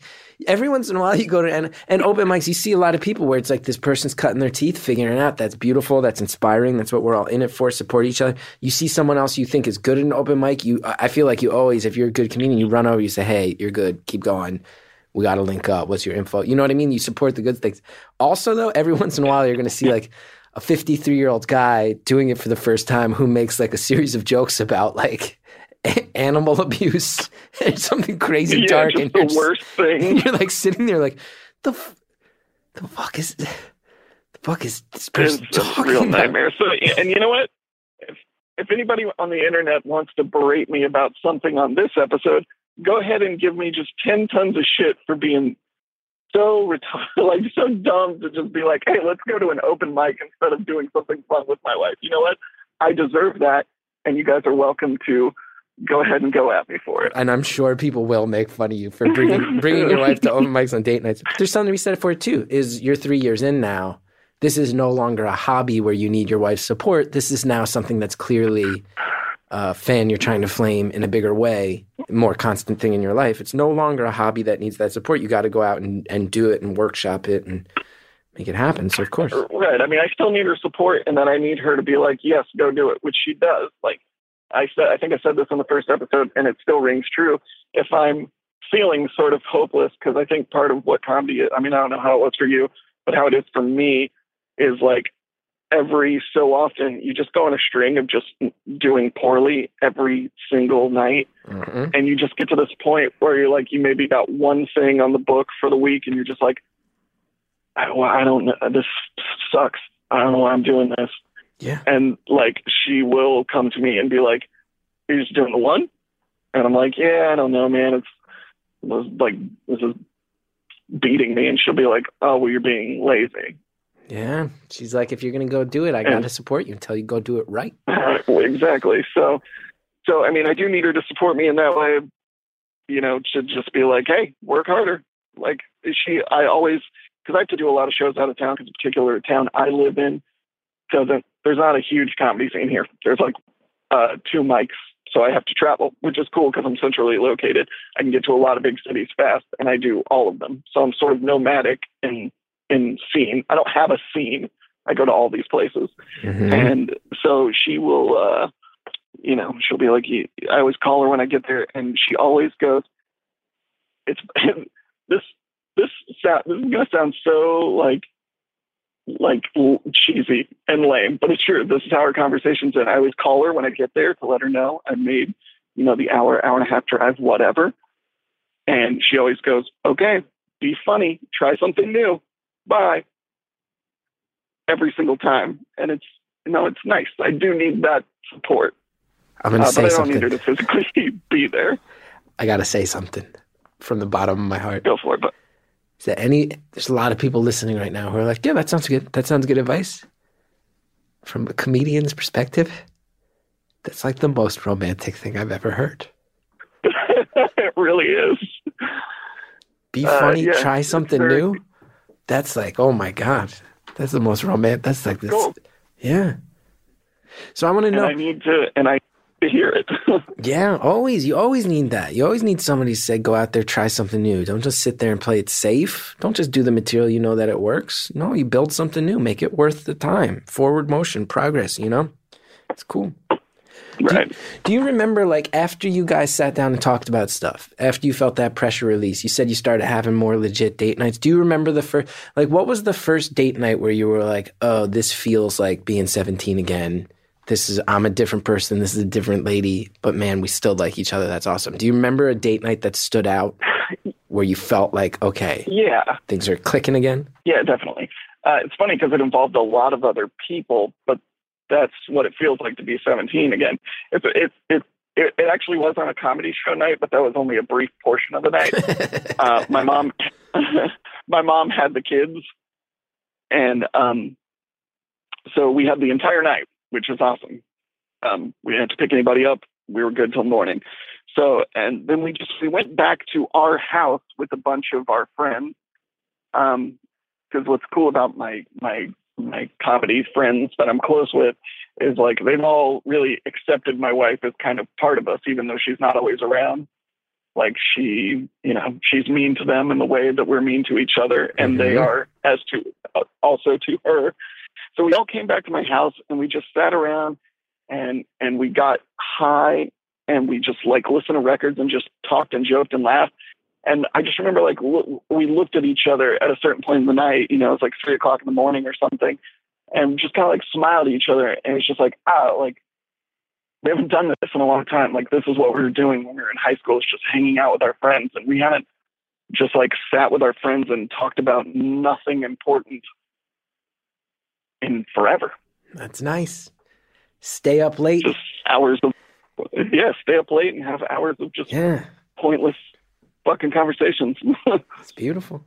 every once in a while you go to and, and open mics. You see a lot of people where it's like this person's cutting their teeth, figuring it out. That's beautiful. That's inspiring. That's what we're all in it for. Support each other. You see someone else you think is good in an open mic. You, I I feel like you always, if you're a good comedian, you run over. You say, "Hey, you're good. Keep going." we got to link up. What's your info? You know what I mean? You support the good things. Also, though, every once in a while, you're going to see like a 53 year old guy doing it for the first time who makes like a series of jokes about like animal abuse and something crazy yeah, dark. and the worst thing. and you're like sitting there like, the, f- the fuck is, the fuck is this person It's a talking real about? nightmare. So, and you know what? If if anybody on the internet wants to berate me about something on this episode, go ahead and give me just ten tons of shit for being so retarded, like so dumb to just be like, hey, let's go to an open mic instead of doing something fun with my wife. You know what? I deserve that, and you guys are welcome to go ahead and go at me for it. and I'm sure people will make fun of you for bringing bringing your wife to open mics on date nights. There's something to be said for it too. Is you're three years in now. This is no longer a hobby where you need your wife's support. This is now something that's clearly a fan you're trying to flame in a bigger way, more constant thing in your life. It's no longer a hobby that needs that support. You got to go out and, and do it and workshop it and make it happen. So of course, Right. I mean, I still need her support, and then I need her to be like, "Yes, go do it," which she does. Like I said, I think I said this in the first episode, and it still rings true. If I'm feeling sort of hopeless, because I think part of what comedy is, I mean, I don't know how it was for you, but how it is for me is like every so often you just go on a string of just doing poorly every single night. Mhm. and you just get to this point where you're like you maybe got one thing on the book for the week and you're just like I, well, I don't know. This sucks. I don't know why i'm doing this. Yeah, and like she will come to me and be like you're just doing the one? And i'm like yeah i don't know man. It's it was like this is beating me. And she'll be like oh well you're being lazy yeah. She's like, if you're gonna go do it, I got to support you until you go do it right. exactly. So, so I mean, I do need her to support me in that way. You know, to just be like, hey, work harder. Like she, I always because I have to do a lot of shows out of town because particular town I live in doesn't. There's not a huge comedy scene here. There's like uh, two mics, so I have to travel, which is cool because I'm centrally located. I can get to a lot of big cities fast, and I do all of them. So I'm sort of nomadic in in scene. I don't have a scene. I go to all these places. Mhm. And so she will, uh, you know, she'll be like, I always call her when I get there, and she always goes, "It's this, this sound. This is gonna sound so like, like cheesy and lame, but it's true. This is how our conversations end. I always call her when I get there to let her know I made, you know, the hour, hour and a half drive, whatever. And she always goes, "Okay, be funny, try something new, bye." Every single time, and it's no, it's nice. I do need that support, I'm gonna uh, say but I don't something. need her to physically be there. I gotta say something from the bottom of my heart. Go for it, but Is there any? There's a lot of people listening right now who are like, "Yeah, that sounds good. That sounds good advice." From a comedian's perspective, that's like the most romantic thing I've ever heard. it really is. Be Uh, funny, yeah, try something very- new. That's like, oh my god, that's the most romantic. That's like this. Cool. Yeah. So I want to And know. I need to, and I to hear it. Yeah, always. You always need that. You always need somebody to say, go out there, try something new. Don't just sit there and play it safe. Don't just do the material you know that it works. No, you build something new. Make it worth the time. Forward motion, progress, you know? It's cool. Right. Do you remember, like, after you guys sat down and talked about stuff, after you felt that pressure release, you said you started having more legit date nights. Do you remember the first, like, what was the first date night where you were like, oh, this feels like being 17 again? This is, I'm a different person. This is a different lady, but man, we still like each other. That's awesome. Do you remember a date night that stood out where you felt like, okay, Yeah. things are clicking again? Yeah, definitely. Uh, it's funny because it involved a lot of other people, but that's what it feels like to be 17 again. It's it's it's it, it actually was on a comedy show night, but that was only a brief portion of the night. uh, my mom, my mom had the kids, and um, so we had the entire night, which was awesome. Um, we didn't have to pick anybody up. We were good till morning. So, and then we just we went back to our house with a bunch of our friends. Um, because what's cool about my my my comedy friends that I'm close with is like they've all really accepted my wife as kind of part of us, even though she's not always around. Like she, you know, she's mean to them in the way that we're mean to each other, and they Mhm. are as to uh, also to her. So we all came back to my house and we just sat around and and we got high and we just like listened to records and just talked and joked and laughed. And I just remember like lo- we looked at each other at a certain point in the night, you know, it's like three o'clock in the morning or something, and just kind of like smiled at each other. And it's just like, ah, like we haven't done this in a long time. Like this is what we were doing when we were in high school, is just hanging out with our friends, and we haven't just like sat with our friends and talked about nothing important in forever. That's nice. Stay up late. Just hours of yeah, stay up late and have hours of just Yeah, pointless fucking conversations. it's beautiful.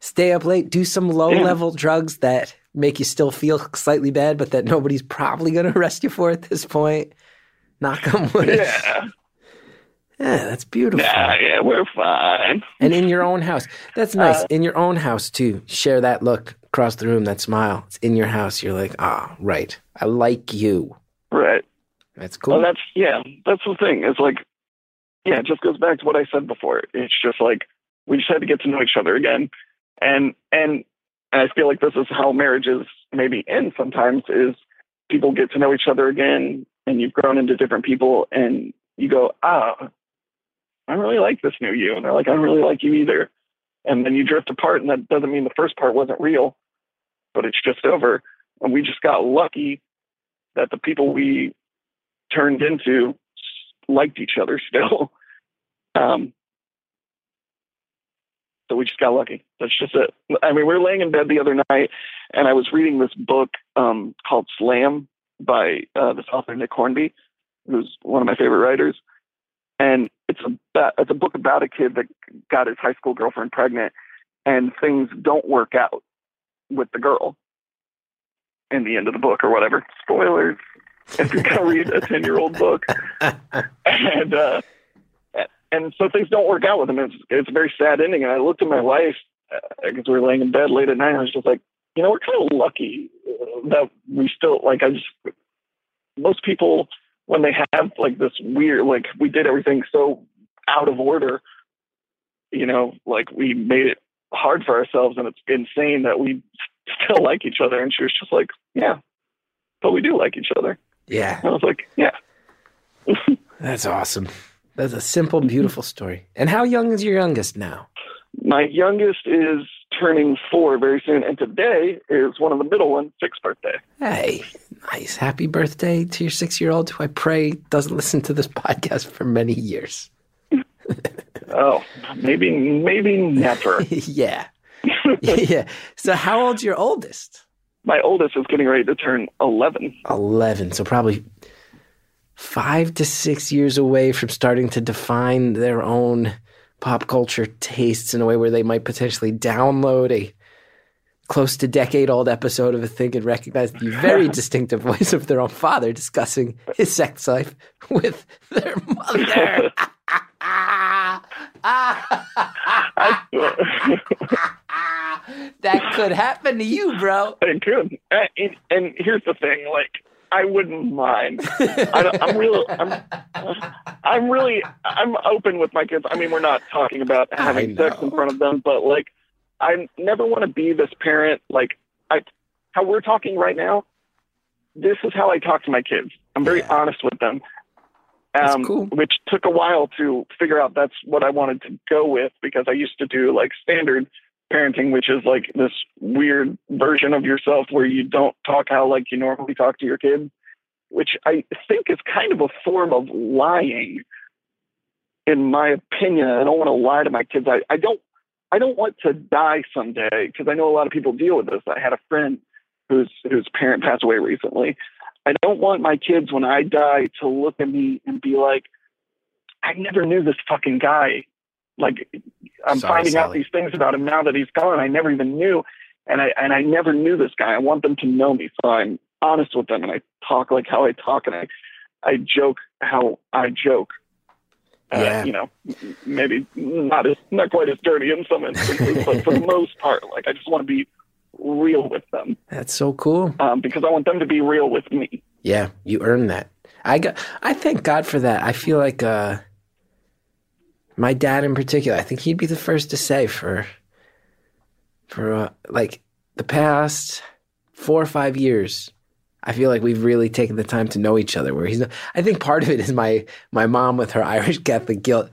Stay up late. Do some low level drugs that make you still feel slightly bad, but that nobody's probably going to arrest you for at this point. Knock on wood. yeah, Yeah, that's beautiful. yeah, yeah, we're fine. And in your own house. That's nice. Uh, in your own house, too. Share that look across the room, that smile. It's in your house. You're like, ah, right. I like you. Right. That's Well, cool. that's yeah, that's the thing. It's like, yeah, it just goes back to what I said before. It's just like we just had to get to know each other again, and and and I feel like this is how marriages maybe end sometimes is people get to know each other again, and you've grown into different people, and you go, ah, I really like this new you, and they're like, I don't really like you either, and then you drift apart, and that doesn't mean the first part wasn't real, but it's just over, and we just got lucky that the people we turned into liked each other still. Um, so we just got lucky. That's just it. I mean, we were laying in bed the other night, and I was reading this book um, called Slam by uh, this author Nick Hornby, who's one of my favorite writers. And it's a it's a book about a kid that got his high school girlfriend pregnant, and things don't work out with the girl in the end of the book or whatever. Spoilers you're gonna read a ten year old book. And uh and so things don't work out with him. It's it's a very sad ending. And I looked at my wife because we were laying in bed late at night. And I was just like, you know, we're kind of lucky uh, that we still like. I just most people when they have like this weird like we did everything so out of order. You know, like we made it hard for ourselves, and it's insane that we still like each other. And she was just like, yeah, but we do like each other. Yeah, I was like, yeah. that's awesome. That's a simple, beautiful story. And how young is your youngest now? My youngest is turning four very soon, and today is one of the middle ones' sixth birthday. Hey, nice. Happy birthday to your six year old who I pray doesn't listen to this podcast for many years. Oh, maybe, maybe never. yeah. yeah. So, how old's your oldest? My oldest is getting ready to turn eleven. 11. So, probably five to six years away from starting to define their own pop culture tastes in a way where they might potentially download a close to decade old episode of a thing and recognize the very distinctive voice of their own father discussing his sex life with their mother. that could happen to you, bro. It could. And, and- and here's the thing, like I wouldn't mind. I I'm really, I'm, I'm really, I'm open with my kids. I mean, we're not talking about having sex in front of them, but like, I never want to be this parent. Like, I, how we're talking right now. This is how I talk to my kids. I'm very Yeah. honest with them. Um, cool. Which took a while to figure out. That's what I wanted to go with because I used to do like standard parenting, which is like this weird version of yourself where you don't talk how like you normally talk to your kids, which I think is kind of a form of lying. In my opinion, I don't want to lie to my kids. I, I don't. I don't want to die someday because I know a lot of people deal with this. I had a friend whose whose parent passed away recently, I don't want my kids when I die to look at me and be like, I never knew this fucking guy. Like I'm Sorry, finding out these things about him now that he's gone. I never even knew, and I and I never knew this guy. I want them to know me, so I'm honest with them, and I talk like how I talk, and I I joke how I joke. Uh, Yeah. you know, maybe not as not quite as dirty in some instances, but for the most part, like I just want to be real with them That's so cool. um, because I want them to be real with me. Yeah, you earned that. I got. I thank God for that. I feel like uh, my dad in particular. I think he'd be the first to say for for uh, like the past four or five years. I feel like we've really taken the time to know each other. Where he's, I think part of it is my my mom with her Irish Catholic guilt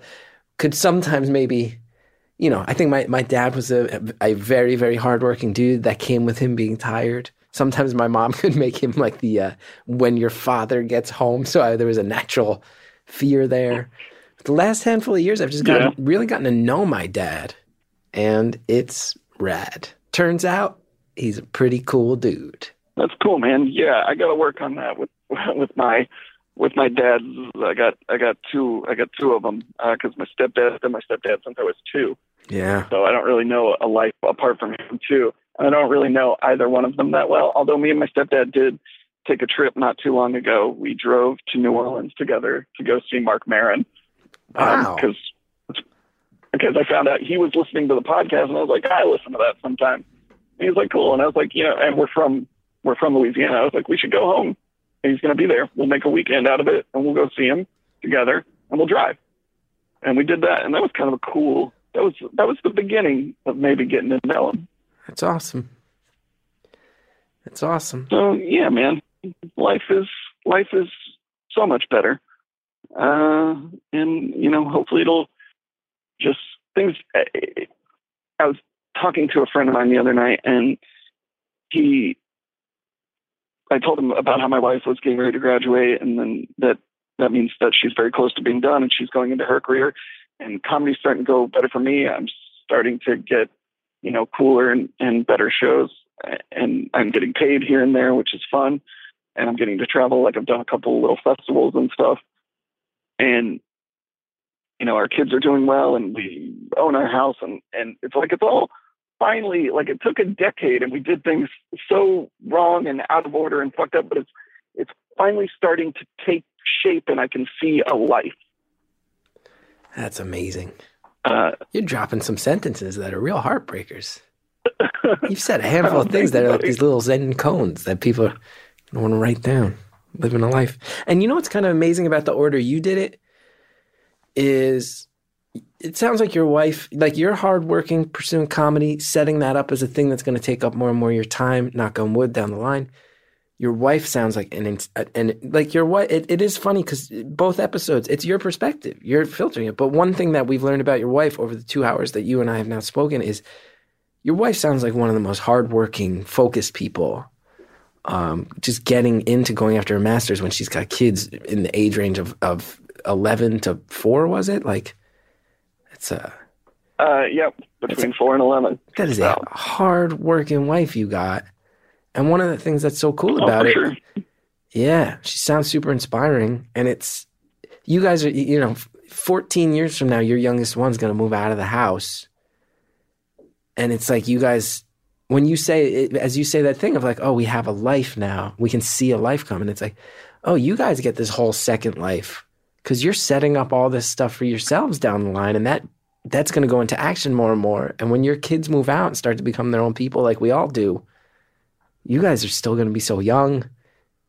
could sometimes maybe, you know, I think my my dad was a a very very hardworking dude that came with him being tired. Sometimes my mom could make him like the uh, when your father gets home. So I, there was a natural fear there. The last handful of years, I've just gotten really gotten to know my dad, and it's rad. Turns out he's a pretty cool dude. That's cool, man. Yeah, I got to work on that with with my with my dads. I got I got two I got two of them because my stepdad and my stepdad since I was two, Yeah. so I don't really know a life apart from him too. And I don't really know either one of them that well. Although me and my stepdad did take a trip not too long ago. We drove to New Orleans together to go see Mark Maron um, Wow. because because I found out he was listening to the podcast, and I was like, I listen to that sometimes. And he was like, cool, and I was like, you know, and we're from we're from Louisiana. I was like, we should go home. And he's going to be there. We'll make a weekend out of it, and we'll go see him together, and we'll drive. And we did that, and that was kind of a cool. That was that was the beginning of maybe getting to know him. That's awesome. That's awesome. So yeah, man, life is life is so much better, uh, and you know, hopefully it'll just things. I was talking to a friend of mine the other night, and he, I told him about how my wife was getting ready to graduate, and then that that means that she's very close to being done, and she's going into her career, and comedy's starting to go better for me. I'm starting to get, you know, cooler and, and better shows and I'm getting paid here and there, which is fun. And I'm getting to travel. Like I've done a couple of little festivals and stuff. And you know, our kids are doing well, and we own our house, and and it's like it's all finally like it took a decade, and we did things so wrong and out of order and fucked up, but it's it's finally starting to take shape, and I can see a life. That's amazing. Uh, You're dropping some sentences that are real heartbreakers. You've said a handful of things that are like these little Zen koans that people don't want to write down, living a life. And you know what's kind of amazing about the order you did it is it sounds like your wife, like you're hardworking, pursuing comedy, setting that up as a thing that's going to take up more and more of your time, knock on wood down the line. Your wife sounds like an, and like your wife. It, it is funny because both episodes, it's your perspective. You're filtering it. But one thing that we've learned about your wife over the two hours that you and I have now spoken is your wife sounds like one of the most hardworking, focused people. Um, just getting into going after her master's when she's got kids in the age range of, of 11 to 4, was it? Like, it's a, uh, yep, between four and eleven. that is a hard working wife you got. And one of the things that's so cool Oh, about for it, sure. yeah, she sounds super inspiring. And it's, you guys are, you know, 14 years from now, your youngest one's going to move out of the house. And it's like you guys, when you say, it, as you say that thing of like, oh, we have a life now, we can see a life coming. It's like, oh, you guys get this whole second life because you're setting up all this stuff for yourselves down the line. And that, that's going to go into action more and more. And when your kids move out and start to become their own people, like we all do, you guys are still going to be so young,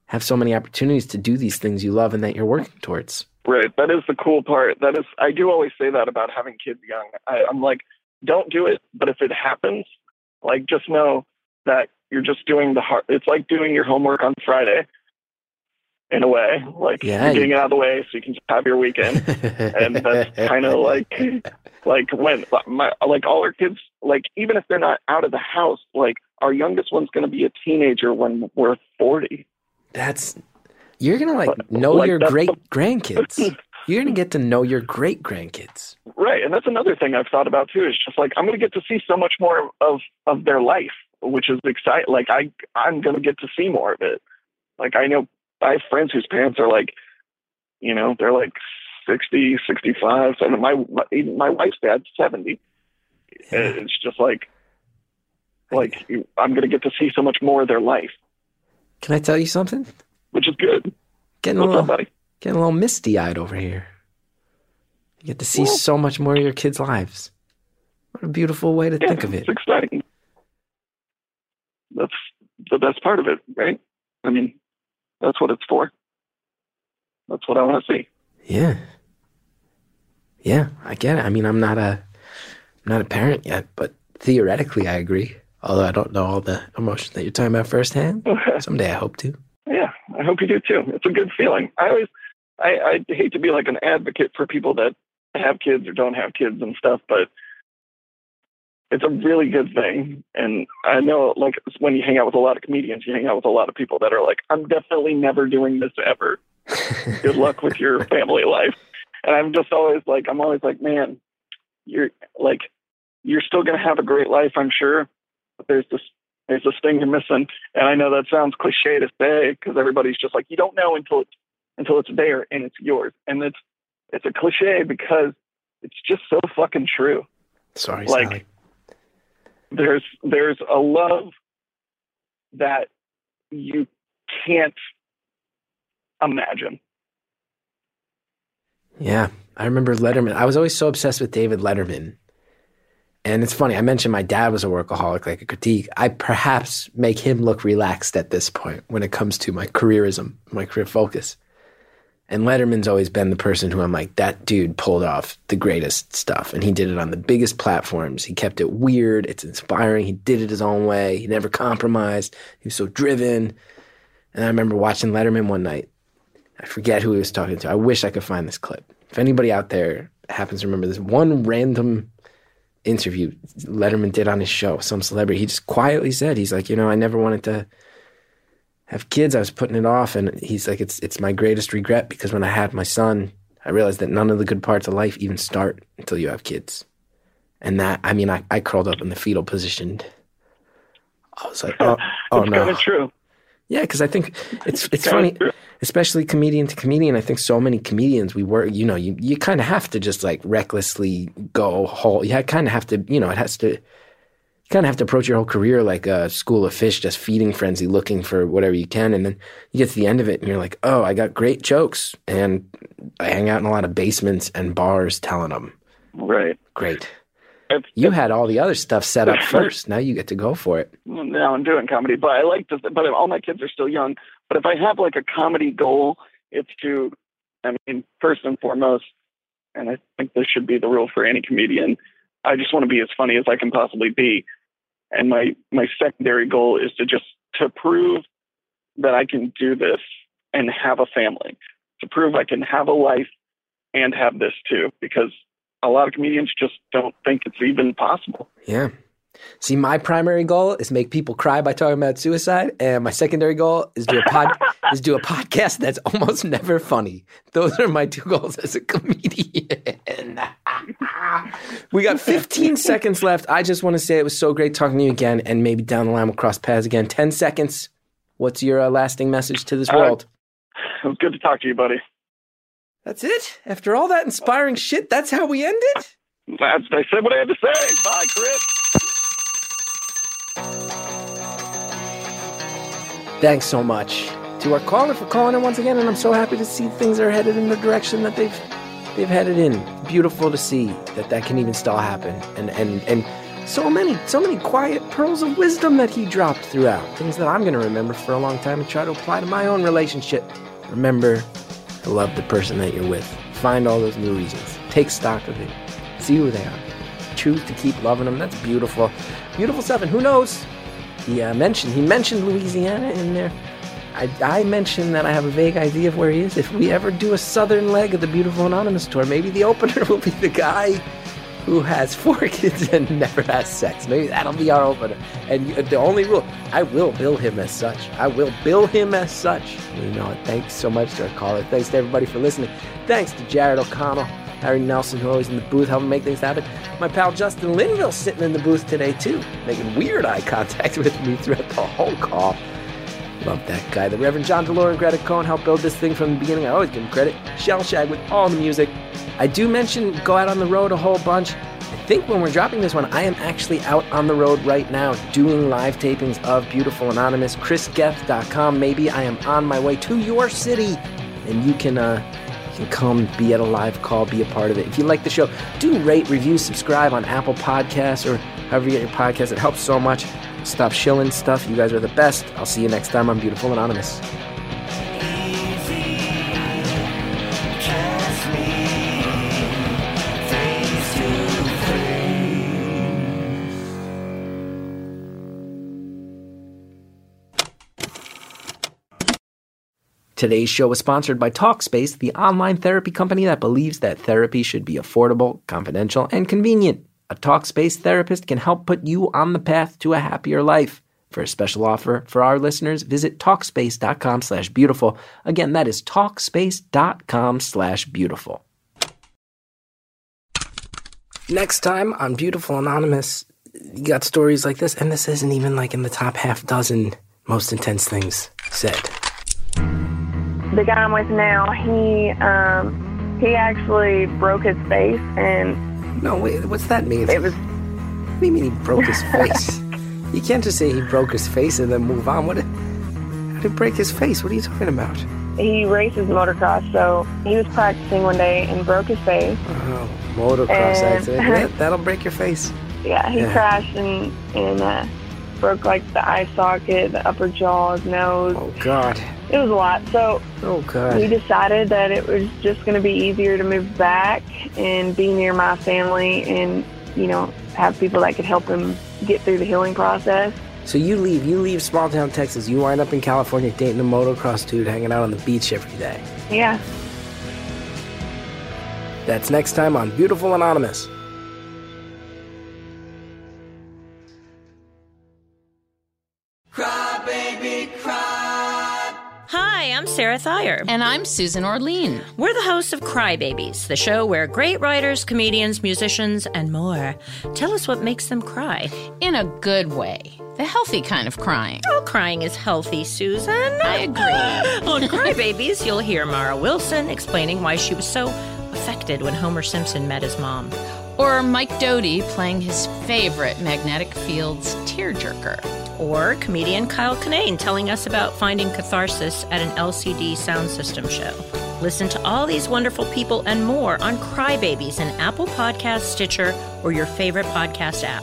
have so many opportunities to do these things you love and that you're working towards. Right. That is the cool part. That is, I do always say that about having kids young. I, I'm like, don't do it, but if it happens, like, just know that you're just doing the hard. It's like doing your homework on Friday, in a way. Like Yeah. you're getting it out of the way so you can just have your weekend. and that's kind of like, like when my like all our kids, like even if they're not out of the house, like our youngest one's going to be a teenager when we're 40. That's you're gonna like But, know like, your great grandkids. You're gonna get to know your great grandkids. Right, and that's another thing I've thought about too. Is just like I'm going to get to see so much more of of their life, which is exciting. Like I I'm going to get to see more of it. Like I know I have friends whose parents are like, you know, they're like 60, 65. And my my, my wife's dad's 70. Yeah. It's just like, like I'm going to get to see so much more of their life, Can I tell you something? which is good. Getting a little up, buddy? getting a little misty eyed over here. You get to see Well- so much more of your kids' lives. What a beautiful way to Yeah, think of it. It's exciting. That's the best part of it, right? I mean, that's what it's for. That's what I want to see. Yeah. Yeah, I get it. I mean, I'm not a I'm not a parent yet, but theoretically I agree. Although I don't know all the emotions that you're talking about firsthand. Someday I hope to. yeah, I hope you do too. It's a good feeling. I always, I, I hate to be like an advocate for people that have kids or don't have kids and stuff, but it's a really good thing. And I know, like, when you hang out with a lot of comedians, you hang out with a lot of people that are like, I'm definitely never doing this ever. Good luck with your family life. And I'm just always like, I'm always like, man, you're like, you're still going to have a great life, I'm sure. But there's this, there's this thing you're missing. And I know that sounds cliche to say because everybody's just like, you don't know until it's, until it's there and it's yours. And it's, it's a cliche because it's just so fucking true Sorry, Like- Sally. there's there's a love that you can't imagine. Yeah, I remember Letterman. I was always so obsessed with David Letterman. And it's funny, I mentioned my dad was a workaholic, like a critique. I perhaps make him look relaxed at this point when it comes to my careerism, my career focus. And Letterman's always been the person who I'm like, that dude pulled off the greatest stuff. And he did it on the biggest platforms. He kept it weird. It's inspiring. He did it his own way. He never compromised. He was so driven. And I remember watching Letterman one night. I forget who he was talking to. I wish I could find this clip. If anybody out there happens to remember this one random interview Letterman did on his show, some celebrity, he just quietly said, he's like, you know, I never wanted to have kids. I was putting it off. And he's like, it's, it's my greatest regret because when I had my son, I realized that none of the good parts of life even start until you have kids. And that, I mean, I, I curled up in the fetal position. I was like, oh, oh it's no. kind of true. Yeah, because I think it's it's kinda funny, true. Especially comedian to comedian. I think so many comedians we work, you know, you you kind of have to just like recklessly go whole. You kind of have to, you know, it has to. You kind of have to approach your whole career like a school of fish, just feeding frenzy, looking for whatever you can, and then you get to the end of it, and you're like, oh, I got great jokes, and I hang out in a lot of basements and bars telling them. Right. Great. It's, You had all the other stuff set up first. Now you get to go for it. now I'm doing comedy, but I like to. But all my kids are still young. But if I have like a comedy goal, it's to, I mean, first and foremost, and I think this should be the rule for any comedian. I just want to be as funny as I can possibly be, and my my secondary goal is to just to prove that I can do this and have a family, to prove I can have a life and have this too, because a lot of comedians just don't think it's even possible. Yeah. See, my primary goal is make people cry by talking about suicide, and my secondary goal is do a pod is do a podcast that's almost never funny. Those are my two goals as a comedian. we got 15 seconds left. I just want to say it was so great talking to you again, and maybe down the line we'll cross paths again. 10 seconds. What's your uh, lasting message to this Uh, world? It was good to talk to you, buddy. That's it. After all that inspiring shit, that's how we end it. That's, I said what I had to say. Bye, Chris. Thanks so much to our caller for calling in once again, and I'm so happy to see things are headed in the direction that they've they've headed in. Beautiful to see that that can even still happen, and and and so many so many quiet pearls of wisdom that he dropped throughout. Things that I'm going to remember for a long time and try to apply to my own relationship. Remember to love the person that you're with. Find all those new reasons. Take stock of it. See who they are. Choose to keep loving them. That's beautiful, beautiful. And who knows? He uh, mentioned he mentioned Louisiana in there. I, I mentioned that I have a vague idea of where he is. If we ever do a southern leg of the Beautiful Anonymous tour, maybe the opener will be the guy who has four kids and never has sex. Maybe that'll be our opener. And the only rule, I will bill him as such. I will bill him as such. You know. Thanks so much to our caller. Thanks to everybody for listening. Thanks to Jared O'Connell, Harry Nelson, who always in the booth helping make things happen. My pal Justin Linville sitting in the booth today too, making weird eye contact with me throughout the whole call. Love that guy. The Reverend John DeLore and Greta Cohn helped build this thing from the beginning. I always give him credit. Shellshag with all the music. I do mention go out on the road a whole bunch. I think when we're dropping this one, I am actually out on the road right now doing live tapings of Beautiful Anonymous. ChrisGethard.com. Maybe I am on my way to your city, and you can uh, can come be at a live call, be a part of it. If you like the show, do rate, review, subscribe on Apple Podcasts or however you get your podcast. It helps so much. Stop shilling stuff. You guys are the best. I'll see you next time on Beautiful Anonymous. Today's show is sponsored by Talkspace, the online therapy company that believes that therapy should be affordable, confidential, and convenient. A Talkspace therapist can help put you on the path to a happier life. For a special offer for our listeners, visit Talkspace.com slash beautiful. Again, that is Talkspace.com slash beautiful. Next time on Beautiful Anonymous, you got stories like this, and this isn't even like in the top half dozen most intense things said. The guy I'm with now, he um, he actually broke his face, and No, wait, what's that mean? it was What do you mean he broke his face? you can't just say he broke his face and then move on. What? How did he break his face? What are you talking about? he races motocross, so he was practicing one day and broke his face. Oh, motocross And- accident. That, that'll break your face. Yeah, he Yeah. crashed and and uh, broke like the eye socket, the upper jaw, his nose. Oh God. It was a lot. So Oh we decided that it was just going to be easier to move back and be near my family, and you know have people that could help him get through the healing process. So you leave. You leave small town Texas. You wind up in California dating a motocross dude, hanging out on the beach every day. Yeah. That's next time on Beautiful Anonymous. Sarah Thyre. And I'm Susan Orlean. We're the hosts of Crybabies, the show where great writers, comedians, musicians, and more tell us what makes them cry. In a good way. The healthy kind of crying. All crying is healthy, Susan. I agree. On Crybabies, you'll hear Mara Wilson explaining why she was so affected when Homer Simpson met his mom. Or Mike Doughty playing his favorite Magnetic Fields tearjerker. Or comedian Kyle Kinane telling us about finding catharsis at an LCD Soundsystem show. Listen to all these wonderful people and more on Crybabies in Apple Podcast, Stitcher, or your favorite podcast app.